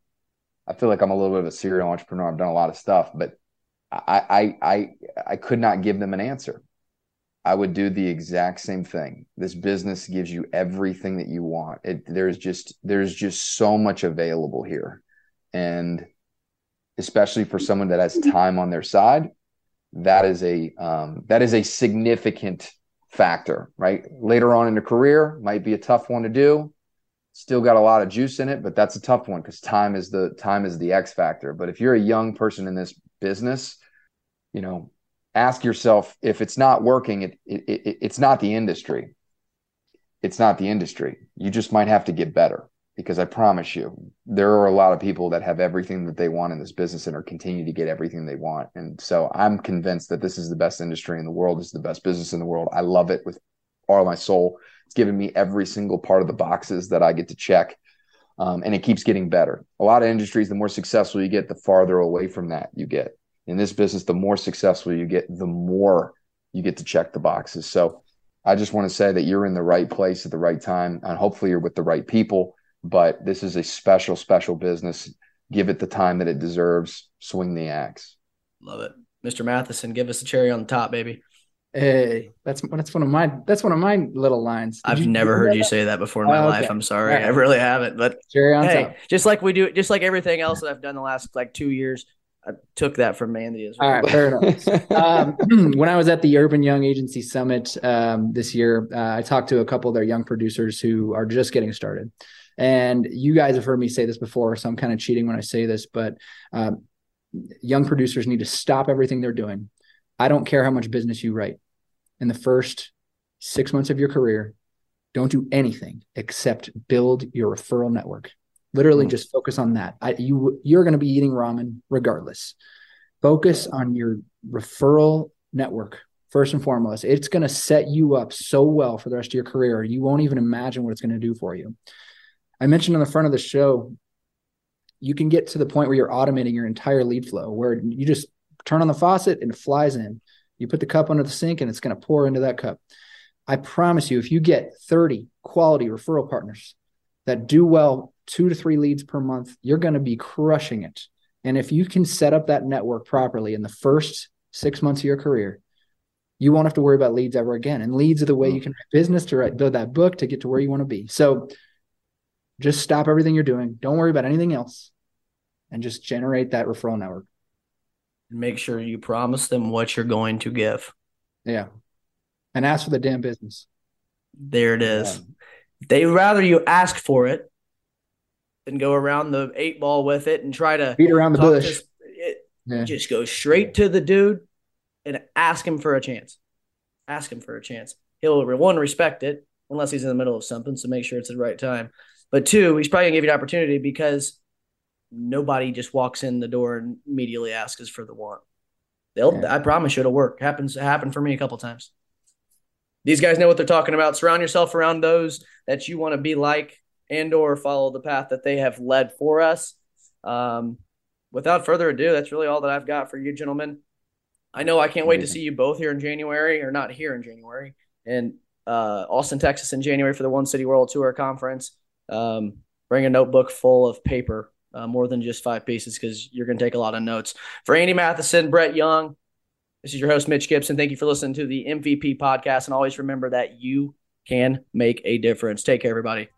I feel like I'm a little bit of a serial entrepreneur. I've done a lot of stuff, but I I I I could not give them an answer. I would do the exact same thing. This business gives you everything that you want. It there's just there's just so much available here. And especially for someone that has time on their side, that is a um, that is a significant factor, right? Later on in the career, might be a tough one to do. Still got a lot of juice in it, but that's a tough one because time is the time is the X factor. But if you're a young person in this business, you know, ask yourself if it's not working, it, it, it it's not the industry. It's not the industry. You just might have to get better because I promise you, there are a lot of people that have everything that they want in this business and are continuing to get everything they want. And so I'm convinced that this is the best industry in the world. Is the best business in the world. I love it with all my soul. It's given me every single part of the boxes that I get to check. Um, and it keeps getting better. A lot of industries, the more successful you get, the farther away from that you get. In this business, the more successful you get, the more you get to check the boxes. So I just want to say that you're in the right place at the right time, and hopefully you're with the right people but this is a special, special business. Give it the time that it deserves. Swing the axe. Love it. Mr. Matheson, give us a cherry on the top, baby. Hey, that's that's one of my that's one of my little lines. Did I've you, never heard you say that before in my oh, okay. life. I'm sorry, right. I really haven't. But cherry on hey, top. just like we do, just like everything else that I've done the last like two years, I took that from Mandy as well. All right, fair <laughs> enough. um, <clears throat> when I was at the Urban Young Agency Summit um, this year, uh, I talked to a couple of their young producers who are just getting started. And you guys have heard me say this before, so I'm kind of cheating when I say this, but um, young producers need to stop everything they're doing. I don't care how much business you write. In the first six months of your career, don't do anything except build your referral network. Literally, mm-hmm. just focus on that. I, you you're going to be eating ramen regardless. Focus on your referral network first and foremost. It's going to set you up so well for the rest of your career. You won't even imagine what it's going to do for you. I mentioned on the front of the show you can get to the point where you're automating your entire lead flow where you just turn on the faucet and it flies in. You put the cup under the sink and it's going to pour into that cup. I promise you, if you get 30 quality referral partners that do well two to three leads per month, you're going to be crushing it. And if you can set up that network properly in the first six months of your career, you won't have to worry about leads ever again. And leads are the way mm. you can business to write, build that book to get to where you want to be. So just stop everything you're doing. Don't worry about anything else and just generate that referral network. And make sure you promise them what you're going to give. Yeah. And ask for the damn business. There it is. Yeah. They rather you ask for it than go around the eight ball with it and try to beat around the bush. It, yeah. Just go straight to the dude and ask him for a chance. Ask him for a chance. He'll one respect it unless he's in the middle of something, so make sure it's the right time. But two, he's probably gonna give you an opportunity because nobody just walks in the door and immediately asks us for the want. They'll yeah. I promise you it'll work. Happens happened for me a couple times. These guys know what they're talking about. Surround yourself around those that you want to be like and or follow the path that they have led for us. Um, without further ado, that's really all that I've got for you, gentlemen. I know I can't wait to see you both here in January, or not here in January, in uh, Austin, Texas in January for the One City World Tour Conference. Um, bring a notebook full of paper, uh, more than just five pieces, because you're going to take a lot of notes. For Andy Matheson, Brett Young, this is your host, Mitch Gibson. Thank you for listening to the MVP podcast. And always remember that you can make a difference. Take care, everybody.